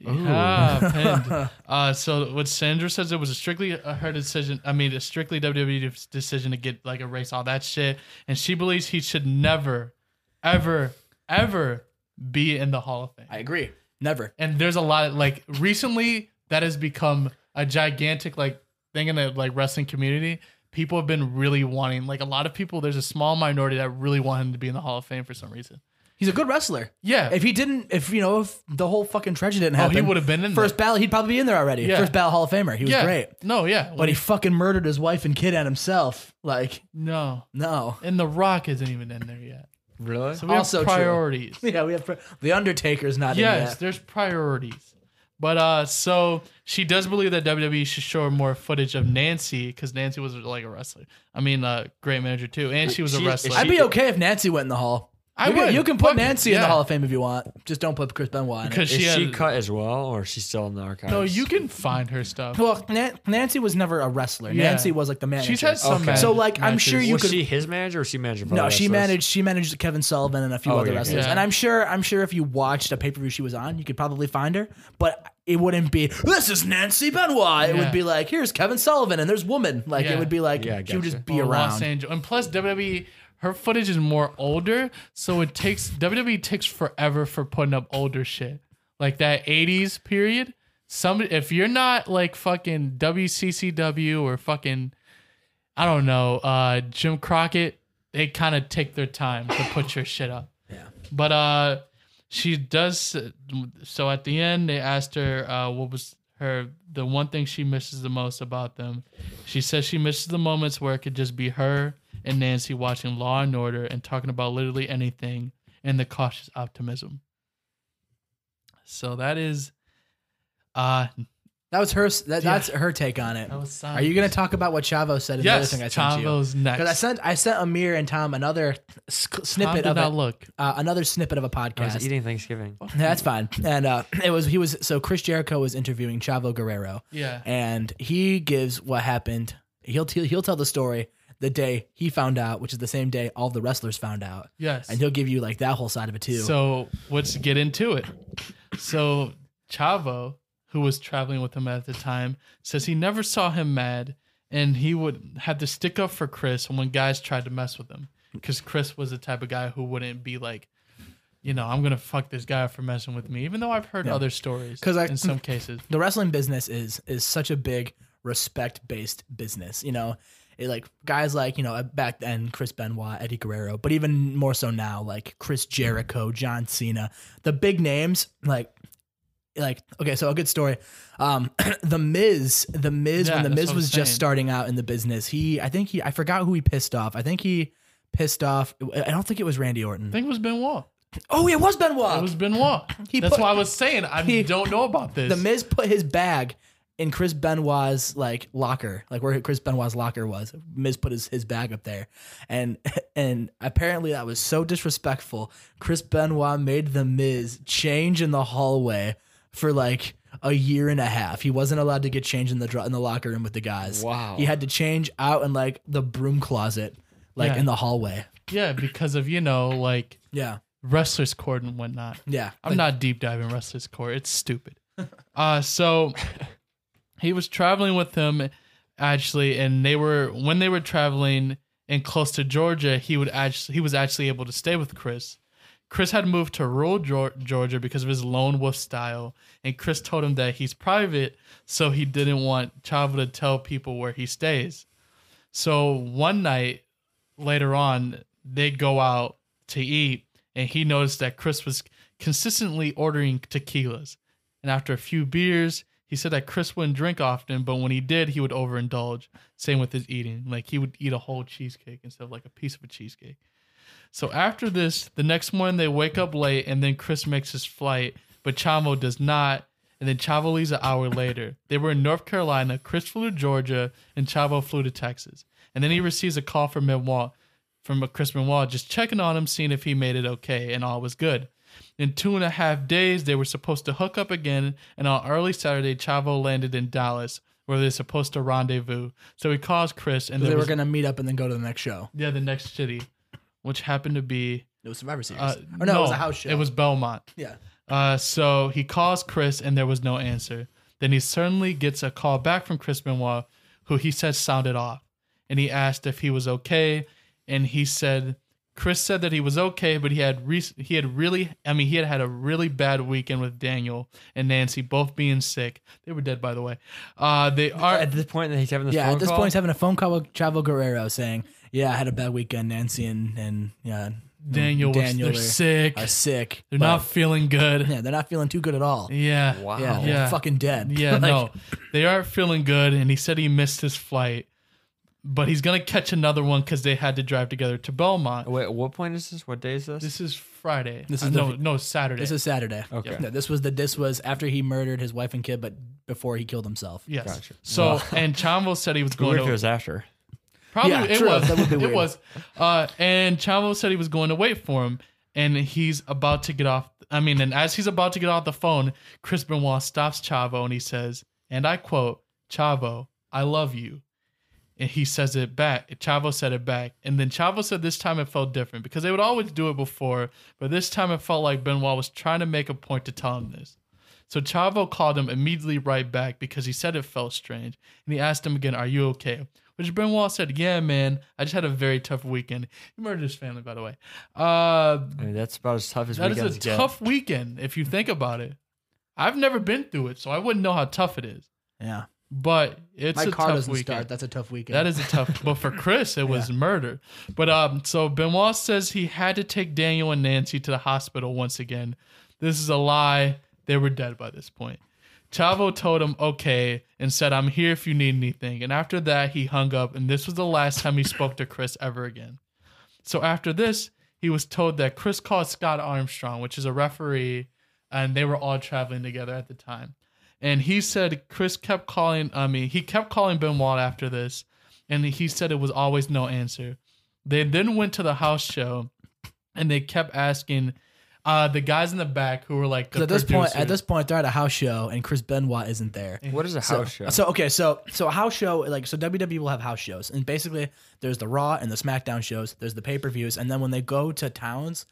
Yeah, pinned. Uh, so what Sandra says it was a strictly uh, her decision. I mean, a strictly WWE decision to get like erase all that shit, and she believes he should never, ever, ever be in the Hall of Fame. I agree. Never. and there's a lot of like recently that has become a gigantic like thing in the like wrestling community. People have been really wanting like a lot of people. There's a small minority that really want him to be in the Hall of Fame for some reason. He's a good wrestler. Yeah, If he didn't, if you know, if the whole fucking tragedy didn't Oh, happen, he would have been in first battle. He'd probably be in there already. Yeah. First battle Hall of Famer. He was yeah, great, No, yeah, but he fucking murdered his wife and kid and himself. Like, no, no. and The Rock isn't even in there yet. Really? So we Also have true. priorities. Yeah, we have pri- the Undertaker's not yes, in yet. there's priorities. But uh, so she does believe that WWE should show her more footage of Nancy because Nancy was like a wrestler. I mean, a great manager too, and she was a She- wrestler. I'd be okay if Nancy went in the Hall. I you can, would. you can put Fuck it, Nancy in the. Hall of Fame if you want. Just don't put Chris Benoit in it. because Is she, she, had, cut as well, or is she still in the archives? No, you can find her stuff. Well, Nan- Nancy was never a wrestler. Yeah. Nancy was like the manager. She's had some Okay. So, like, I'm sure you was could- she his manager or she managed? No, she managed. She managed Kevin Sullivan and a few Oh, other yeah, wrestlers. yeah. And I'm sure. I'm sure if you watched a pay per view she was on, you could probably find her. But it wouldn't be. This is Nancy Benoit. It Yeah. would be like, here's Kevin Sullivan and there's woman. Like Yeah. it would be like Yeah, she would just be or around. Los Angeles, and plus WWE, her footage is more older, so it takes WWE takes forever for putting up older shit, like that '80s period. Some if you're not like fucking WCCW or fucking, I don't know, uh, Jim Crockett, they kind of take their time to put your shit up. Yeah. But uh, she does. So at the end, they asked her uh, what was her the one thing she misses the most about them. She says she misses the moments where it could just be her and Nancy watching Law and Order and talking about literally anything and the cautious optimism. So that is uh That was her. That, That's her take on it. That was Are you going to talk about what Chavo said in the other yes, thing I sent you? Chavo's next. Because I sent I sent Amir and Tom another s- Tom snippet did of not it, look. uh, another snippet of a podcast. was eating Thanksgiving. Yeah, That's fine. And uh, it was he was so Chris Jericho was interviewing Chavo Guerrero, Yeah. and he gives what happened. He'll he'll he'll tell the story the day he found out, which is the same day all the wrestlers found out, Yes. and he'll give you like that whole side of it too. So let's get into it. So Chavo, who was traveling with him at the time, says he never saw him mad, and he would have to stick up for Chris when guys tried to mess with him, because Chris was the type of guy who wouldn't be like, you know, I'm gonna fuck this guy for messing with me, even though I've heard other stories. 'Cause I- in some cases, the wrestling business is is such a big respect based business. You know, it, like guys like you know back then Chris Benoit, Eddie Guerrero, but even more so now like Chris Jericho, John Cena, the big names like. Like okay, so a good story. Um, the Miz, the Miz, Yeah, when the Miz was just starting out in the business, he, I think he, I forgot who he pissed off. I think he pissed off. I don't think it was Randy Orton. I think it was Benoit. oh, it was Benoit. It was Benoit. He That's put- why I was saying I he- don't know about this. The Miz put his bag in Chris Benoit's like locker, like where Chris Benoit's locker was. Miz put his, his bag up there, and and apparently that was so disrespectful. Chris Benoit made the Miz change in the hallway for like a year and a half. He wasn't allowed to get changed in the in the locker room with the guys. Wow. he had to change out in like the broom closet, like Yeah. in the hallway. yeah, because of you know like Yeah, wrestlers court and whatnot. yeah. I'm Like, not deep diving wrestlers court. It's stupid. uh so he was traveling with them actually, and they were when they were traveling and close to Georgia, he would actually he was actually able to stay with Chris. Chris had moved to rural Georgia because of his lone wolf style, and Chris told him that he's private, so he didn't want Chavo to tell people where he stays. So one night later on, they go out to eat, and he noticed that Chris was consistently ordering tequilas. And after a few beers, he said that Chris wouldn't drink often, but when he did, he would overindulge. Same with his eating. Like he would eat a whole cheesecake instead of like a piece of a cheesecake. So after this, the next morning they wake up late, and then Chris makes his flight, but Chavo does not. And then Chavo leaves an hour later. They were in North Carolina. Chris flew to Georgia, and Chavo flew to Texas. And then he receives a call from Benoit, from Chris Benoit, just checking on him, seeing if he made it okay, and all was good. In two and a half days, they were supposed to hook up again, and on early Saturday, Chavo landed in Dallas, where they're supposed to rendezvous. So he calls Chris, and they there were was, gonna meet up and then go to the next show. yeah, the next city, which happened to be It was Survivor Series. uh, or no, it was a house show. It was Beaumont. yeah. Uh, so he calls Chris, and there was no answer. Then he suddenly gets a call back from Chris Benoit, who he said sounded off, and he asked if he was okay, and he said Chris said that he was okay, but he had re- he had really, I mean, he had had a really bad weekend with Daniel and Nancy both being sick. They were dead, by the way. Uh, they are At this point that he's having this Yeah, phone at this call, point, he's having a phone call with Chavo Guerrero saying, "Yeah, I had a bad weekend. Nancy and and yeah, Daniel. was, Daniel they're are, sick. are sick. they're but- not feeling good. Yeah, they're not feeling too good at all. Yeah. Wow. Yeah, they're Yeah. fucking dead. Yeah, Like, no, they aren't feeling good, and he said he missed his flight, but he's gonna catch another one because they had to drive together to Beaumont. Wait, what point is this? What day is this? This is Friday. This Uh, is no, the- no Saturday. This is Saturday. Okay. Yeah, this was the this was after he murdered his wife and kid, but before he killed himself. yes. Gotcha. So Wow. and Chavo said he was Weird going if it to was after. probably Yeah, it true. was That would be it weird. was uh, and Chavo said he was going to wait for him, and he's about to get off. I mean, and as he's about to get off the phone, Chris Benoit stops Chavo and he says, and I quote, "Chavo, I love you." And he says it back. Chavo said it back, and then Chavo said this time it felt different because they would always do it before, but this time it felt like Benoit was trying to make a point to tell him this. So Chavo called him immediately right back because he said it felt strange, and he asked him again, "Are you okay?" Which Benoit said, "Yeah, man, I just had a very tough weekend." He murdered his family, by the way. Uh, I mean, that's about as tough as weekend. that is weekends a get. tough weekend if you think about it. I've never been through it, so I wouldn't know how tough it is. Yeah. But it's My a car tough doesn't weekend. start. That's a tough weekend. That is a tough. but for Chris, it was murder. But um, so Benoit says he had to take Daniel and Nancy to the hospital once again. This is a lie. They were dead by this point. Chavo told him okay and said, I'm here if you need anything. And after that, he hung up, and this was the last time he spoke to Chris ever again. So after this, he was told that Chris called Scott Armstrong, which is a referee, and they were all traveling together at the time. And he said Chris kept calling, I mean, he kept calling Benoit after this, and he said it was always no answer. They then went to the house show, and they kept asking uh, the guys in the back who were like, the at this point, at this point, they're at a house show, and Chris Benoit isn't there. What is a So, house show? so okay, so so a house show like so WWE will have house shows, and basically there's the Raw and the SmackDown shows. There's the pay per views, and then when they go to towns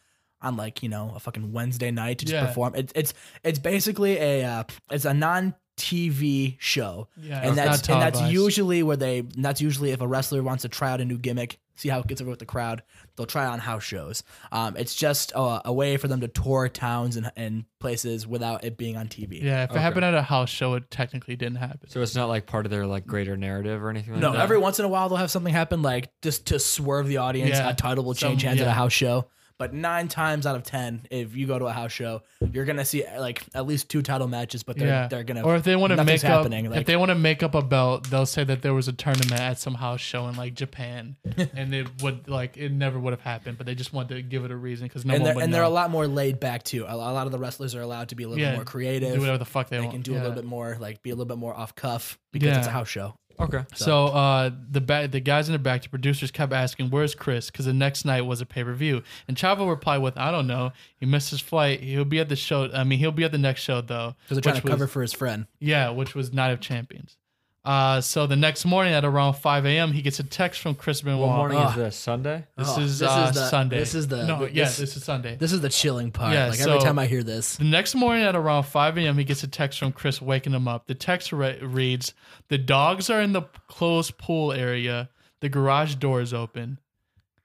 on like you know a fucking Wednesday night to just Yeah. perform, it's it's it's basically a uh, it's a non TV show, Yeah, and it's that's not and that's televised. usually where they and that's usually if a wrestler wants to try out a new gimmick, see how it gets over with the crowd, they'll try it on house shows. Um, it's just a, a way for them to tour towns and, and places without it being on TV. Yeah, if Okay. it happened at a house show, it technically didn't happen. so it's not like part of their like greater narrative or anything like No, that. every once in a while they'll have something happen like just to swerve the audience. Yeah. A title will Some- change hands at a yeah. house show. But nine times out of ten, if you go to a house show, you're gonna see like at least two title matches. But they're yeah, they're gonna or if they want to make up, happening, if they want to make up a belt, they'll say that there was a tournament at some house show in like Japan, and it would like it never would have happened, but they just wanted to give it a reason because no and one they're would and know. they're a lot more laid back too. A, lot of the wrestlers are allowed to be a little Yeah, bit more creative. do whatever the fuck they, they want. can do a little bit more, like be a little bit more off cuff because it's a house show. Okay. So uh, the ba- the guys in the back, the producers kept asking, "Where's Chris?" Because the next night was a pay per view, and Chavo replied with, "I don't know. He missed his flight. He'll be at the show. I mean, he'll be at the next show though." Because they're trying which to cover for his friend. Yeah, which was Night of Champions. Uh, so the next morning at around 5 a.m., he gets a text from Chris Benoit. What morning is this? Sunday? This Oh, is this uh, is the- Sunday. this is the- no, this- yeah, this is Sunday. This is the chilling part. Yeah, like every so- time I hear this, The next morning at around 5 a.m., he gets a text from Chris waking him up. The text re- reads, The dogs are in the closed pool area. The garage door is open.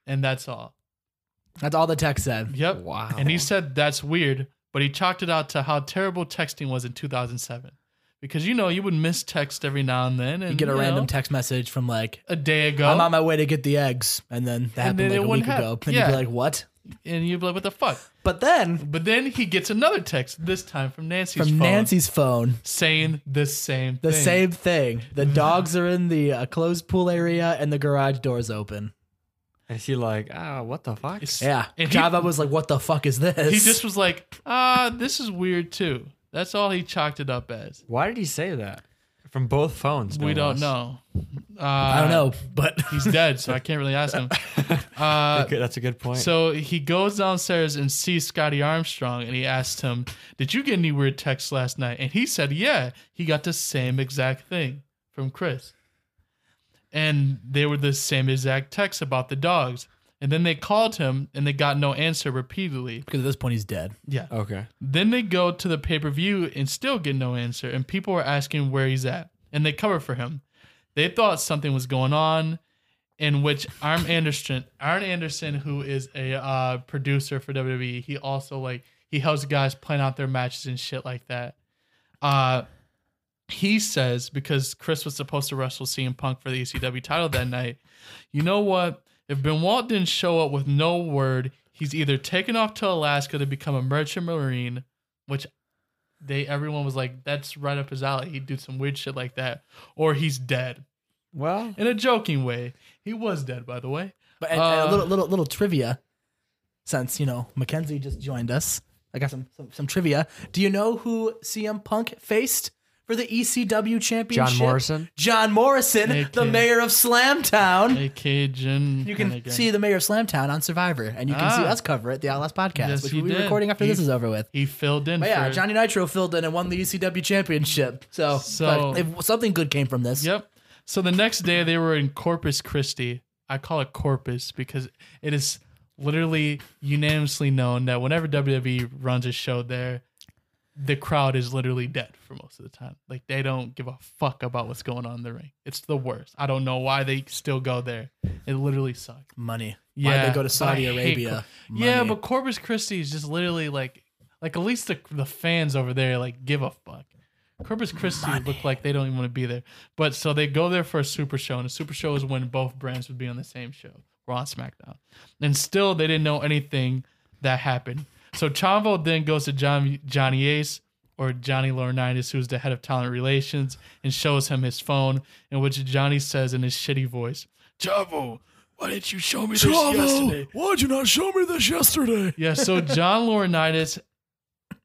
And that's all. that's all the text said. Yep. Wow. And he said that's weird, but he chalked it out to how terrible texting was in 2007. Because, you know, you would miss text every now and then. And, You get a you random know, text message from like, a day ago. "I'm on my way to get the eggs," and then that happened then like a week hap- ago, and yeah. you'd be like, "What?" and you'd be like, what the fuck? But then But then he gets another text, this time from Nancy's from phone, Nancy's phone, saying the same thing. the thing. same thing. The dogs are in the uh, closed pool area, and the garage door's open. And he like, ah, what the fuck? It's- Yeah, And he- Chavo was like, "What the fuck is this?" He just was like, ah, this is weird too. That's all he chalked it up as. Why did he say that? From both phones. no we don't less. know. Uh, I don't know, but He's dead, so I can't really ask him. Uh, Okay, that's a good point. so he goes downstairs and sees Scotty Armstrong, and he asked him, "Did you get any weird texts last night?" And he said, "Yeah, he got the same exact thing from Chris." And they were the same exact texts about the dogs. And then they called him, and they got no answer repeatedly. because at this point he's dead. Yeah. okay. Then they go to the pay per view and still get no answer, and people are asking where he's at, and they cover for him. They thought something was going on, in which Arn Anderson, Arn Anderson, who is a uh, producer for WWE, he also like he helps guys plan out their matches and shit like that. Uh, he says because Chris was supposed to wrestle CM Punk for the ECW title that night. You know what? If Benoit didn't show up with no word, he's either taken off to Alaska to become a merchant marine, which they everyone was like, that's right up his alley. He'd do some weird shit like that, or he's dead Well, in a joking way. He was dead, by the way. But and, and Uh, a little little little trivia, since you know Mackenzie just joined us, I got some some, some trivia. Do you know who CM Punk faced for the ECW championship? John Morrison. John Morrison, Hey, the mayor of Slamtown. Hey, Cajun. You can Finnegan. see the mayor of Slamtown on Survivor, and you can see Ah. us cover it, the Outlast podcast, Yes, which we'll be did. recording after He- this is over with. he filled in. But yeah, Johnny Nitro filled in and won the ECW championship. So, So- but if something good came from this. Yep. So the next day they were in Corpus Christi. I call it Corpus because it is literally unanimously known that whenever WWE runs a show there, the crowd is literally dead for most of the time. Like they don't give a fuck about what's going on in the ring. It's the worst. I don't know why they still go there. It literally sucks. Money. Yeah, Why'd they go to Saudi I Arabia? Yeah, but Corpus Christi is just literally like, like at least the the fans over there like give a fuck. Corpus Christi look like they don't even want to be there. But so they go there for a super show, and a super show is when both brands would be on the same show, Raw and SmackDown. And still, they didn't know anything that happened. So Chavo then goes to John, Johnny Ace, or Johnny Laurinaitis, who's the head of talent relations, and shows him his phone, in which Johnny says in his shitty voice, Chavo, why didn't you show me this yesterday? Why did you not show me this yesterday? Yeah, so John Laurinaitis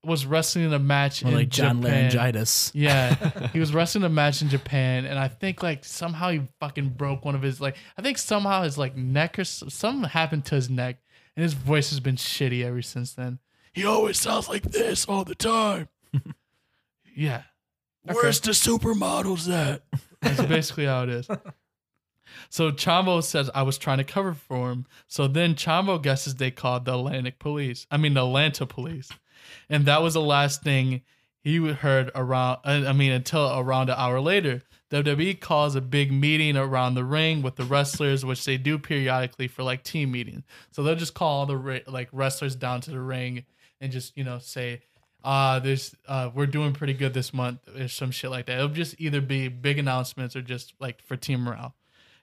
was wrestling in a match Or in like John Japan. Laryngitis. Yeah, he was wrestling a match in Japan, and I think like somehow he fucking broke one of his like I think somehow his like neck or something happened to his neck, and his voice has been shitty ever since then. He always sounds like this all the time. Yeah, Where's the supermodels at? that's basically how it is. So Chavo says I was trying to cover for him. So then Chavo guesses they called the Atlantic Police. I mean the Atlanta Police, and that was the last thing he heard around. uh, I mean until around an hour later. WWE calls a big meeting around the ring with the wrestlers, which they do periodically for like team meetings. So they'll just call all the like wrestlers down to the ring and just you know say, uh, there's uh, we're doing pretty good this month or some shit like that. It'll just either be big announcements or just like for team morale.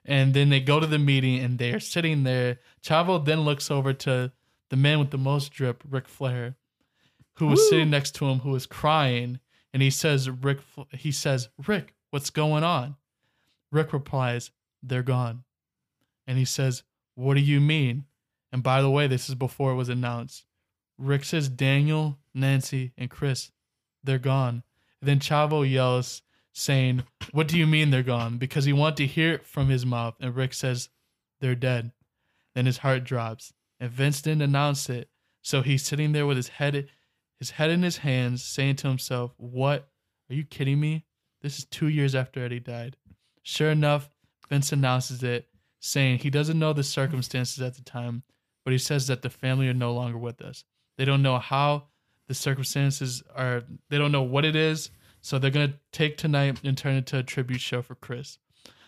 And then they go to the meeting and they're sitting there. Chavo then looks over to the man with the most drip, Ric Flair, who was sitting next to him, who was crying, and he says, "Ric," he says, "Ric, what's going on?" Ric replies, "They're gone," and he says, "What do you mean?" And by the way, this is before it was announced. Ric says, "Daniel, Nancy, and Chris, they're gone." And then Chavo yells, saying, What do you mean they're gone? Because he wanted to hear it from his mouth. And Ric says, They're dead. Then his heart drops. And Vince didn't announce it. So he's sitting there with his head his head in his hands, saying to himself, What? Are you kidding me? This is two years after Eddie died. Sure enough, Vince announces it, saying he doesn't know the circumstances at the time, but he says that the family are no longer with us. They don't know how the circumstances are, they don't know what it is, so they're gonna take tonight and turn it into a tribute show for Chris.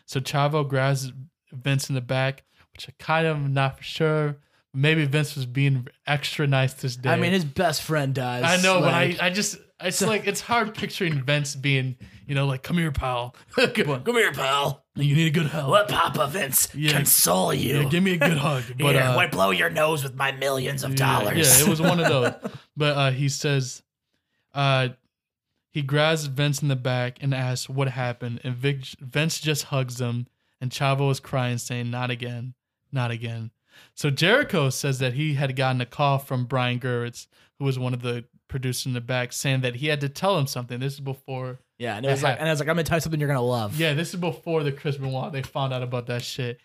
So Chavo grabs Vince in the back, which I kind of am not for sure. Maybe Vince was being extra nice this day. I mean, his best friend dies. I know, like, but I, I just it's like it's hard picturing Vince being, you know, like, come here, pal. Come here, pal. you need a good hug. Let Papa Vince Yeah. console you. Yeah, give me a good hug. But Here, uh, why blow your nose with my millions of Yeah, dollars? Yeah, it was one of those. But uh, he says, uh, he grabs Vince in the back and asks what happened, and Vic, Vince just hugs him, and Chavo is crying, saying, "Not again, not again." So Jericho says that he had gotten a call from Brian Gewirtz, who was one of the producers in the back, saying that he had to tell him something. This is before, yeah, and it was like, and I was like, I'm gonna tell you something you're gonna love. yeah, this is before the Chris Benoit. They found out about that shit.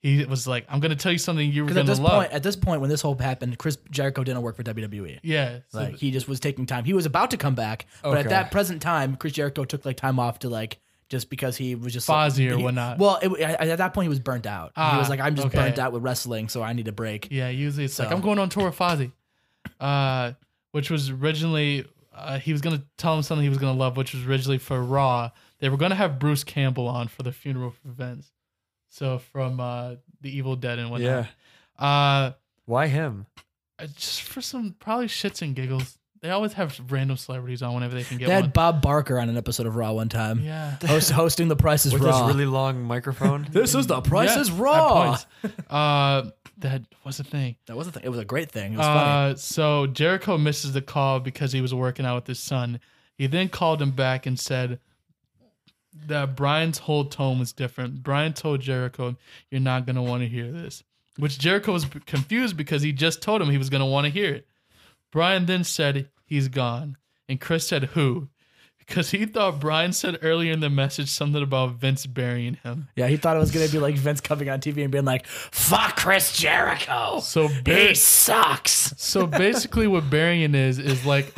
He was like, "I'm gonna tell you something you were gonna this love." point, at this point, when this whole happened, Chris Jericho didn't work for WWE. yeah, so Like he just was taking time. He was about to come back, but at that present time, Chris Jericho took like time off to like just because he was just Fozzy or he- whatnot. Well, it, at at that point, he was burnt out. he Ah, was like, I'm just okay. burnt out with wrestling, so I need a break. Yeah, usually it's like I'm going on tour with Fozzy, uh, which was originally uh, he was gonna tell him something he was gonna love, which was originally for Raw. They were gonna have Bruce Campbell on for the funeral for Vince, so from uh, the Evil Dead and whatnot. Yeah. Uh, Why him? uh, just for some probably shits and giggles. They always have random celebrities on whenever they can get They one. had Bob Barker on an episode of Raw one time, yeah. host, hosting The Price is With Raw. this really long microphone? this is The Price Yeah, is at Raw. points. Uh, that was the thing. That was a thing. It was a great thing. It was funny. Uh, so Jericho misses the call because he was working out with his son. He then called him back and said that Brian's whole tone was different. Brian told Jericho, "You're not gonna want to hear this," which Jericho was confused because he just told him he was gonna want to hear it. Brian then said he's gone, and Chris said who. Because he thought Brian said earlier in the message something about Vince burying him. Yeah, he thought it was gonna be like Vince coming on TV and being like, Fuck Chris Jericho. So He sucks. So basically, what burying is is like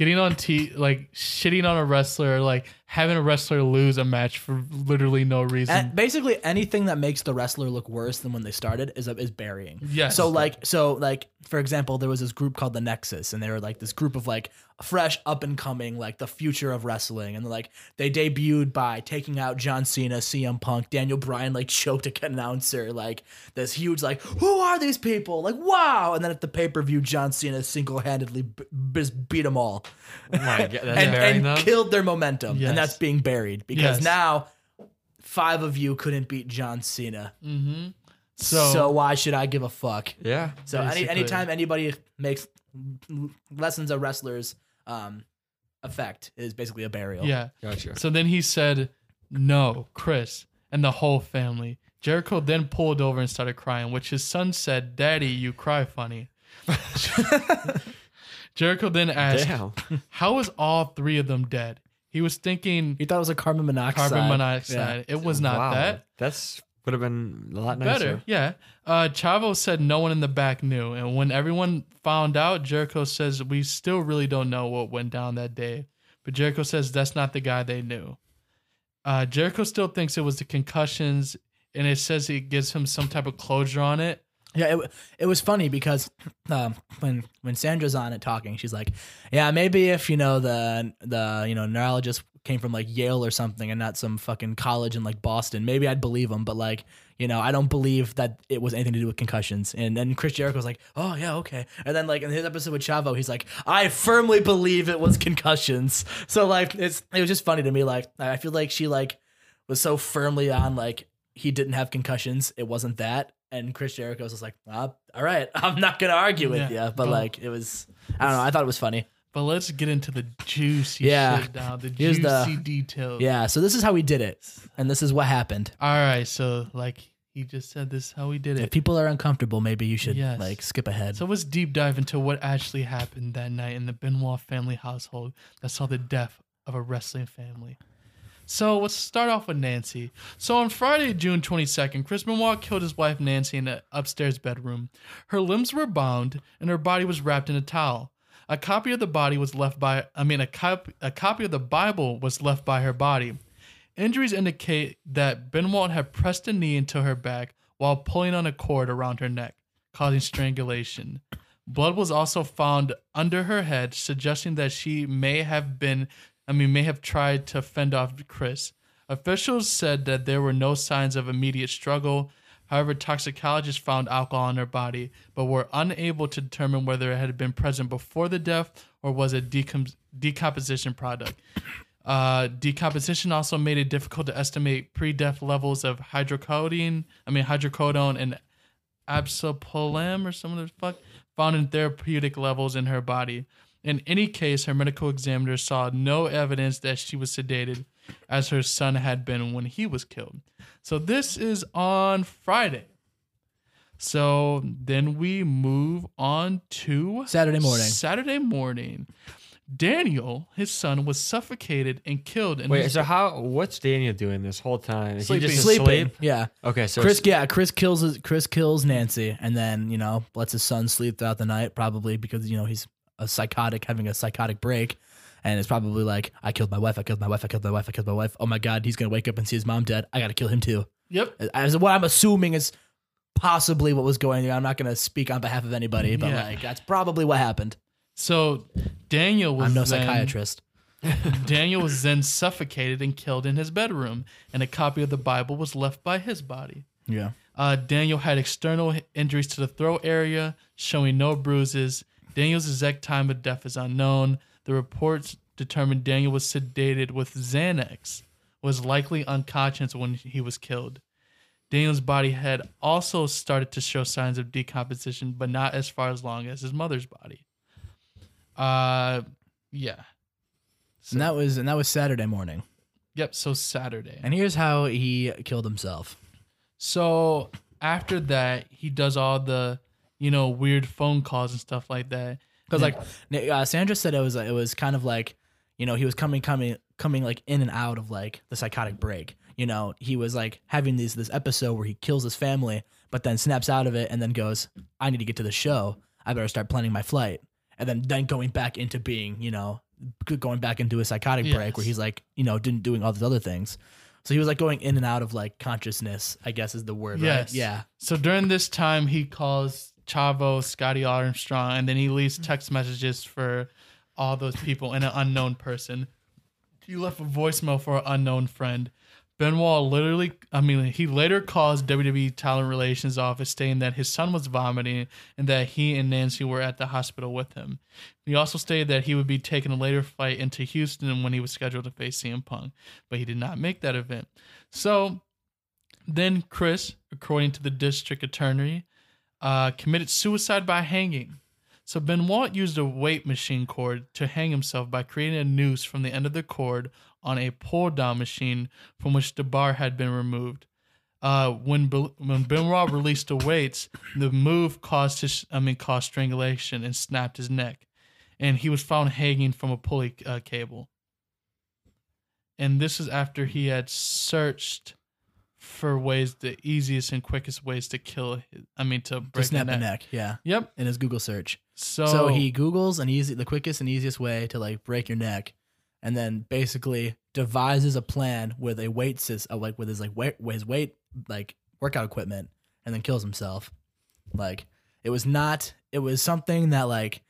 getting on t like shitting on a wrestler, like having a wrestler lose a match for literally no reason. And basically anything that makes the wrestler look worse than when they started is is burying. Yes. So like so like for example, there was this group called the Nexus, and they were like this group of like fresh up and coming like the future of wrestling, and like they debuted by taking out John Cena, CM Punk, Daniel Bryan like choked a announcer, like this huge like who are these people? Like wow, and then at the pay per view, John Cena single handedly b- just beat them all Oh God, and, and them? killed their momentum, Yes. and that's being buried because Yes. now five of you couldn't beat John Cena. so, So, why should I give a fuck? Yeah. So any anytime anybody makes lessons of wrestlers, um, effect is basically a burial. Yeah. Gotcha. So then he said, No, Chris, and the whole family. Jericho then pulled over and started crying, which his son said, Daddy, you cry funny. Jericho then asked, Damn. How is all three of them dead? He was thinking He thought it was a carbon monoxide. carbon monoxide. It was not wow. that. That's would have been a lot nicer. Better, yeah. Uh, Chavo said no one in the back knew, and when everyone found out, Jericho says we still really don't know what went down that day. But Jericho says that's not the guy they knew. Uh, Jericho still thinks it was the concussions, and it says it gives him some type of closure on it. Yeah, it, it was funny because um, when when Sandra's on it talking, she's like, "Yeah, maybe if you know the the you know neurologist came from like Yale or something and not some fucking college in like Boston, maybe I'd believe him. But like, you know, I don't believe that it was anything to do with concussions." And then Chris Jericho was like, "Oh yeah, okay." And then like in his episode with Chavo, he's like, "I firmly believe it was concussions." So like, it's it was just funny to me. Like, I feel like she like was so firmly on like he didn't have concussions. It wasn't that. And Chris Jericho was just like, ah, all right, I'm not gonna argue with Yeah. you. But like, it was, I don't know. I thought it was funny. But let's get into the juicy Yeah. shit now, the Here's juicy the- details. Yeah. So this is how we did it, and this is what happened. All right, so like he just said, this is how we did it. If people are uncomfortable, maybe you should Yes. like skip ahead. So let's deep dive into what actually happened that night in the Benoit family household that saw the death of a wrestling family. So let's start off with Nancy. So on Friday, June 22nd, Chris Benoit killed his wife Nancy in the upstairs bedroom. Her limbs were bound and her body was wrapped in a towel. A copy of the body was left by I mean a cop, a copy of the Bible was left by her body. Injuries indicate that Benoit had pressed a knee into her back while pulling on a cord around her neck, causing strangulation. Blood was also found under her head, suggesting that she may have been, I mean, may have tried to fend off Chris. Officials said that there were no signs of immediate struggle. However, toxicologists found alcohol in her body, but were unable to determine whether it had been present before the death or was a decom- decomposition product. Uh, decomposition also made it difficult to estimate pre-death levels of hydrocodone, I mean hydrocodone and absopolem or some of the fuck found in therapeutic levels in her body. In any case, her medical examiner saw no evidence that she was sedated, as her son had been when he was killed. So this is on Friday. So then we move on to Saturday morning. Saturday morning. Daniel, his son, was suffocated and killed. In Wait, his so how? What's Daniel doing this whole time? Is Sleeping. he just Sleeping. asleep? Yeah. Okay, so Chris, yeah, Chris kills his, Chris kills Nancy, and then you know lets his son sleep throughout the night, probably because you know he's a psychotic, having a psychotic break, and it's probably like, I killed my wife, I killed my wife, I killed my wife, I killed my wife. Oh my god, he's gonna wake up and see his mom dead. I gotta kill him too. Yep. As what I'm assuming is possibly what was going on. I'm not gonna speak on behalf of anybody, but Yeah. like that's probably what happened. So Daniel was I'm no then, psychiatrist. Daniel was then suffocated and killed in his bedroom, and a copy of the Bible was left by his body. Yeah. Uh, Daniel had external injuries to the throat area, showing no bruises. Daniel's exact time of death is unknown. The reports determined Daniel was sedated with Xanax, was likely unconscious when he was killed. Daniel's body had also started to show signs of decomposition, but not as far as long as his mother's body. Uh, yeah. And that was and that was Saturday morning. Yep. So Saturday. And here's how he killed himself. So after that, he does all the, you know, weird phone calls and stuff like that. Because like uh, Sandra said, it was it was kind of like, you know, he was coming coming coming like in and out of like the psychotic break. You know, he was like having these this episode where he kills his family, but then snaps out of it and then goes, "I need to get to the show. I better start planning my flight." And then then going back into being, you know, going back into a psychotic break where he's like, you know, didn't doing all these other things. So he was like going in and out of like consciousness, I guess is the word, Yes. right? Yeah. So during this time, he calls Chavo, Scotty Armstrong, and then he leaves text messages for all those people and an unknown person. He left a voicemail for an unknown friend. Benoit literally, I mean, he later calls WWE Talent Relations office stating that his son was vomiting and that he and Nancy were at the hospital with him. He also stated that he would be taking a later flight into Houston when he was scheduled to face CM Punk, but he did not make that event. So then Chris, according to the district attorney, uh, committed suicide by hanging. So Benoit used a weight machine cord to hang himself by creating a noose from the end of the cord on a pull down machine from which the bar had been removed. Uh, when Be- when Benoit released the weights, the move caused his I mean caused strangulation and snapped his neck, and he was found hanging from a pulley uh, cable. And this is after he had searched for ways, the easiest and quickest ways to kill. I mean to break To snap the the neck. neck. Yeah. Yep. In his Google search. So, So he Googles an easy, the quickest and easiest way to like break your neck, and then basically devises a plan with a weight system, uh, like with his like weight, his weight like workout equipment, and then kills himself. Like it was not, it was something that like,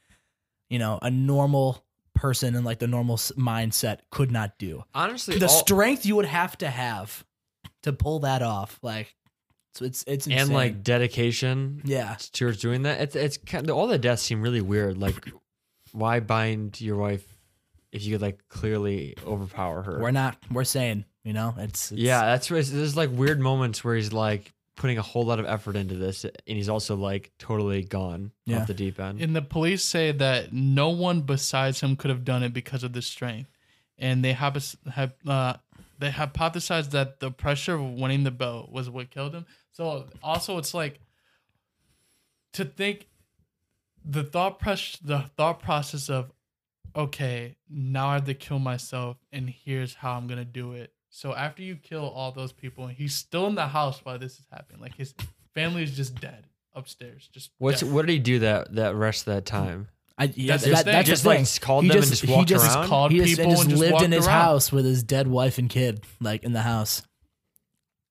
you know, a normal person in like the normal s- mindset could not do. Honestly, The all- strength you would have to have to pull that off, like, so it's it's insane. and like dedication yeah, towards doing that. It's it's kind of, all the deaths seem really weird. Like, why bind your wife if you could like clearly overpower her? we're not, we're saying, you know, it's, it's yeah, that's where it's- there's like weird moments where he's like putting a whole lot of effort into this, and he's also like totally gone Yeah. off the deep end. And the police say that no one besides him could have done it because of the strength, and they have have uh, they hypothesized that the pressure of winning the belt was what killed him. So also, it's like to think the thought press the thought process of okay, now I have to kill myself, and here's how I'm gonna do it. So after you kill all those people, and he's still in the house while this is happening, like his family is just dead upstairs. Just What's dead. what did he do that that rest of that time? I, yeah, That's that, that- that's Just the like called He them just- and just he just around. called he just, people and just and just lived in his around. house with his dead wife and kid, like in the house.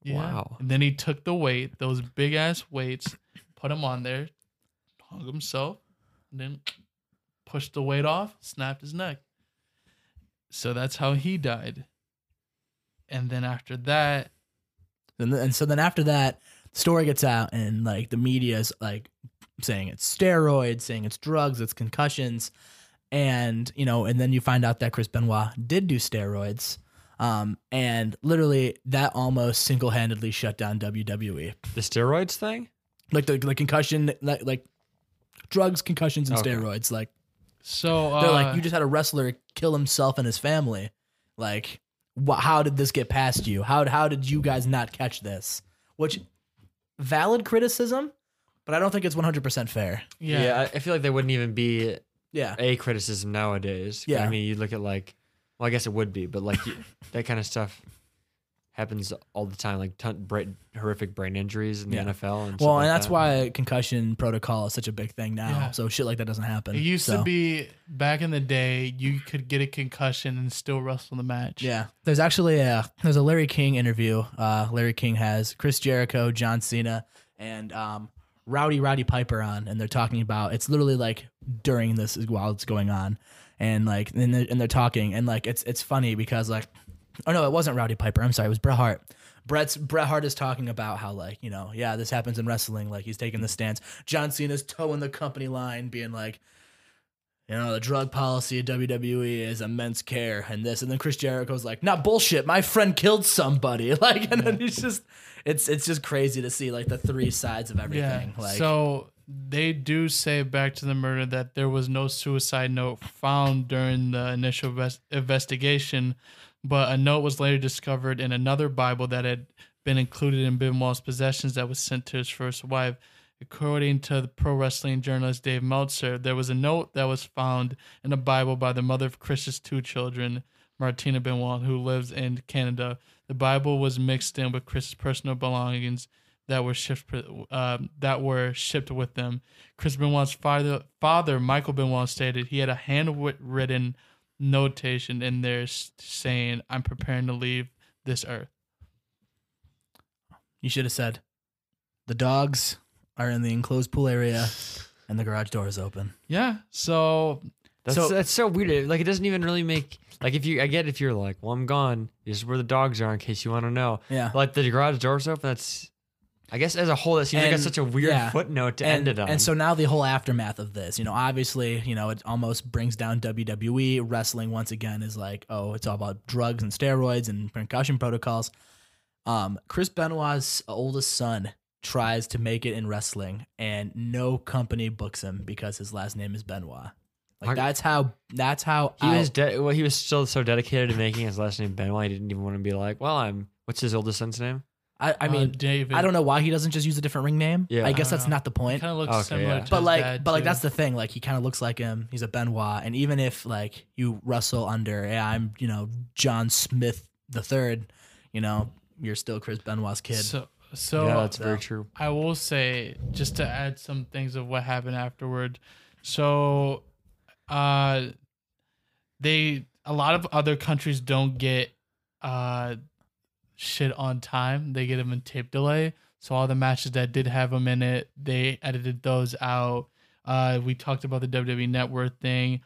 Yeah. Wow. And then he took the weight, those big ass weights, put them on there, hung himself, and then pushed the weight off, snapped his neck. So that's how he died. And then after that, And, th- and so then after that, the story gets out, and like the media is like saying it's steroids, saying it's drugs, it's concussions, and you know, and then you find out that Chris Benoit did do steroids. Um, and literally that almost single handedly shut down WWE. The steroids thing? Like the like concussion, like, like drugs, concussions, and Okay. steroids. Like so uh, They're like, you just had a wrestler kill himself and his family. Like, wh- how did this get past you? How how did you guys not catch this? Which valid criticism, but I don't think it's one hundred percent fair. yeah, I, I feel like there wouldn't even be Yeah, a criticism nowadays. Yeah. I mean, you look at like, well, I guess it would be, but like you, that kind of stuff happens all the time, like ton, brain, horrific brain injuries in the Yeah. NFL. And well, stuff like and that's that. why concussion protocol is such a big thing now. Yeah. So shit like that doesn't happen. it used So, to be back in the day, you could get a concussion and still wrestle the match. Yeah, there's actually a there's a Larry King interview. Uh, Larry King has Chris Jericho, John Cena, and um, Rowdy Roddy Piper on, and they're talking about it's literally like during this is while it's going on, and like and they're, and they're talking, and like it's it's funny because like oh no, it wasn't Rowdy Piper. I'm sorry, it was Bret Hart. Brett's Bret Hart is talking about how like you know yeah this happens in wrestling like he's taking the stance. John Cena's toeing the company line, being like you know, the drug policy of WWE is immense care and this. And then Chris Jericho's like, not bullshit. My friend killed somebody. Like, and then he's just, it's it's just crazy to see like the three sides of everything. Like, so they do say back to the murder that there was no suicide note found during the initial ves- investigation, but a note was later discovered in another Bible that had been included in Benoit's possessions that was sent to his first wife. According to the pro wrestling journalist Dave Meltzer, there was a note that was found in a Bible by the mother of Chris's two children, Martina Benoit, who lives in Canada. The Bible was mixed in with Chris's personal belongings that were shipped uh, that were shipped with them. Chris Benoit's father, father Michael Benoit stated he had a handwritten notation in there saying, "I'm preparing to leave this earth." you should have said, the dogs are in the enclosed pool area and the garage door is open. Yeah. So That's So- that's so weird. Like it doesn't even really make like if you I get if you're like, well, I'm gone. This is where the dogs are in case you want to know. Yeah. Like the garage doors open. That's I guess as a whole that seems like And- it's such a weird yeah. footnote to and, end it on. and so now the whole aftermath of this, you know, obviously, you know, it almost brings down WWE. Wrestling once again is like, oh, it's all about drugs and steroids and concussion protocols. Um, Chris Benoit's oldest son tries to make it in wrestling, and no company books him because his last name is Benoit. Like that's how that's how He was de- well. He was still so dedicated to making his last name Benoit. He didn't even want to be like, well, I'm. What's his oldest son's name? I, I Uh, mean, David. I don't know why he doesn't just use a different ring name. Yeah. I guess I that's don't know. not the point. Kind of looks Okay, similar yeah. to But his like, dad, but like too. that's the thing. Like he kind of looks like him. He's a Benoit, and even if like you wrestle under, yeah, I'm you know John Smith the third, you know, you're still Chris Benoit's kid. So, so yeah, that's very true. I will say just to add some things of what happened afterward. So, uh, they a lot of other countries don't get uh shit on time. They get them in tape delay. So all the matches that did have them in it, they edited those out. Uh, we talked about the WWE Network thing.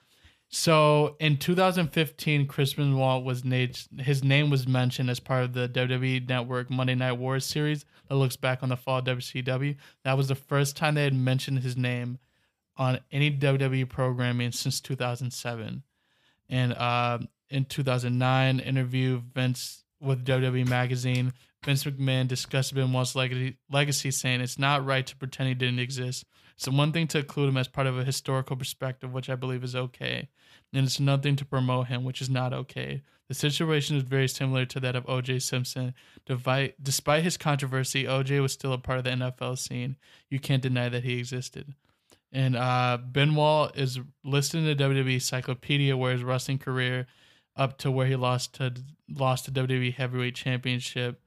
So in 2015, Chris Benoit was named. His name was mentioned as part of the WWE Network Monday Night Wars series that looks back on the fall of WCW. That was the first time they had mentioned his name on any WWE programming since 2007. And uh, in 2009, interview Vince with WWE Magazine, Vince McMahon discussed Benoit's legacy, legacy, saying it's not right to pretend he didn't exist. It's one thing to include him as part of a historical perspective, which I believe is okay. And it's another thing to promote him, which is not okay. The situation is very similar to that of OJ Simpson. Despite his controversy, OJ was still a part of the NFL scene. You can't deny that he existed. And uh, Benoit is listed in the WWE Encyclopedia where his wrestling career up to where he lost to lost the WWE Heavyweight Championship.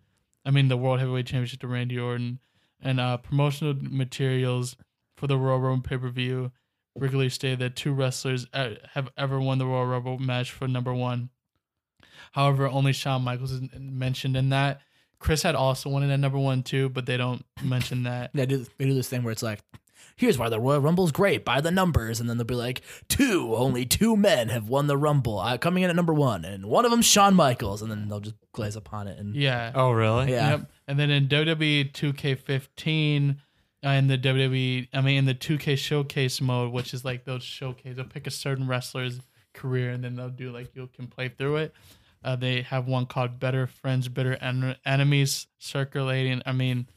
I mean the World Heavyweight Championship to Randy Orton. And uh, promotional materials for the Royal Rumble pay per view regularly stated that two wrestlers uh, have ever won the Royal Rumble match for number one. However, only Shawn Michaels is mentioned in that. Chris had also won it at number one too, but they don't mention that. they do they do this thing where it's like, here's why the Royal Rumble's great by the numbers, and then they'll be like, two, only two men have won the Rumble, uh, coming in at number one, and one of them's Shawn Michaels, and then they'll just glaze upon it, and Yeah. Oh, really? yeah, Yep. And then in WWE 2K15, uh, in the WWE, I mean, in the 2K showcase mode, which is like those showcase, they'll pick a certain wrestler's career and then they'll do like you can play through it. Uh, they have one called Better Friends, Bitter En- Enemies circulating. I mean,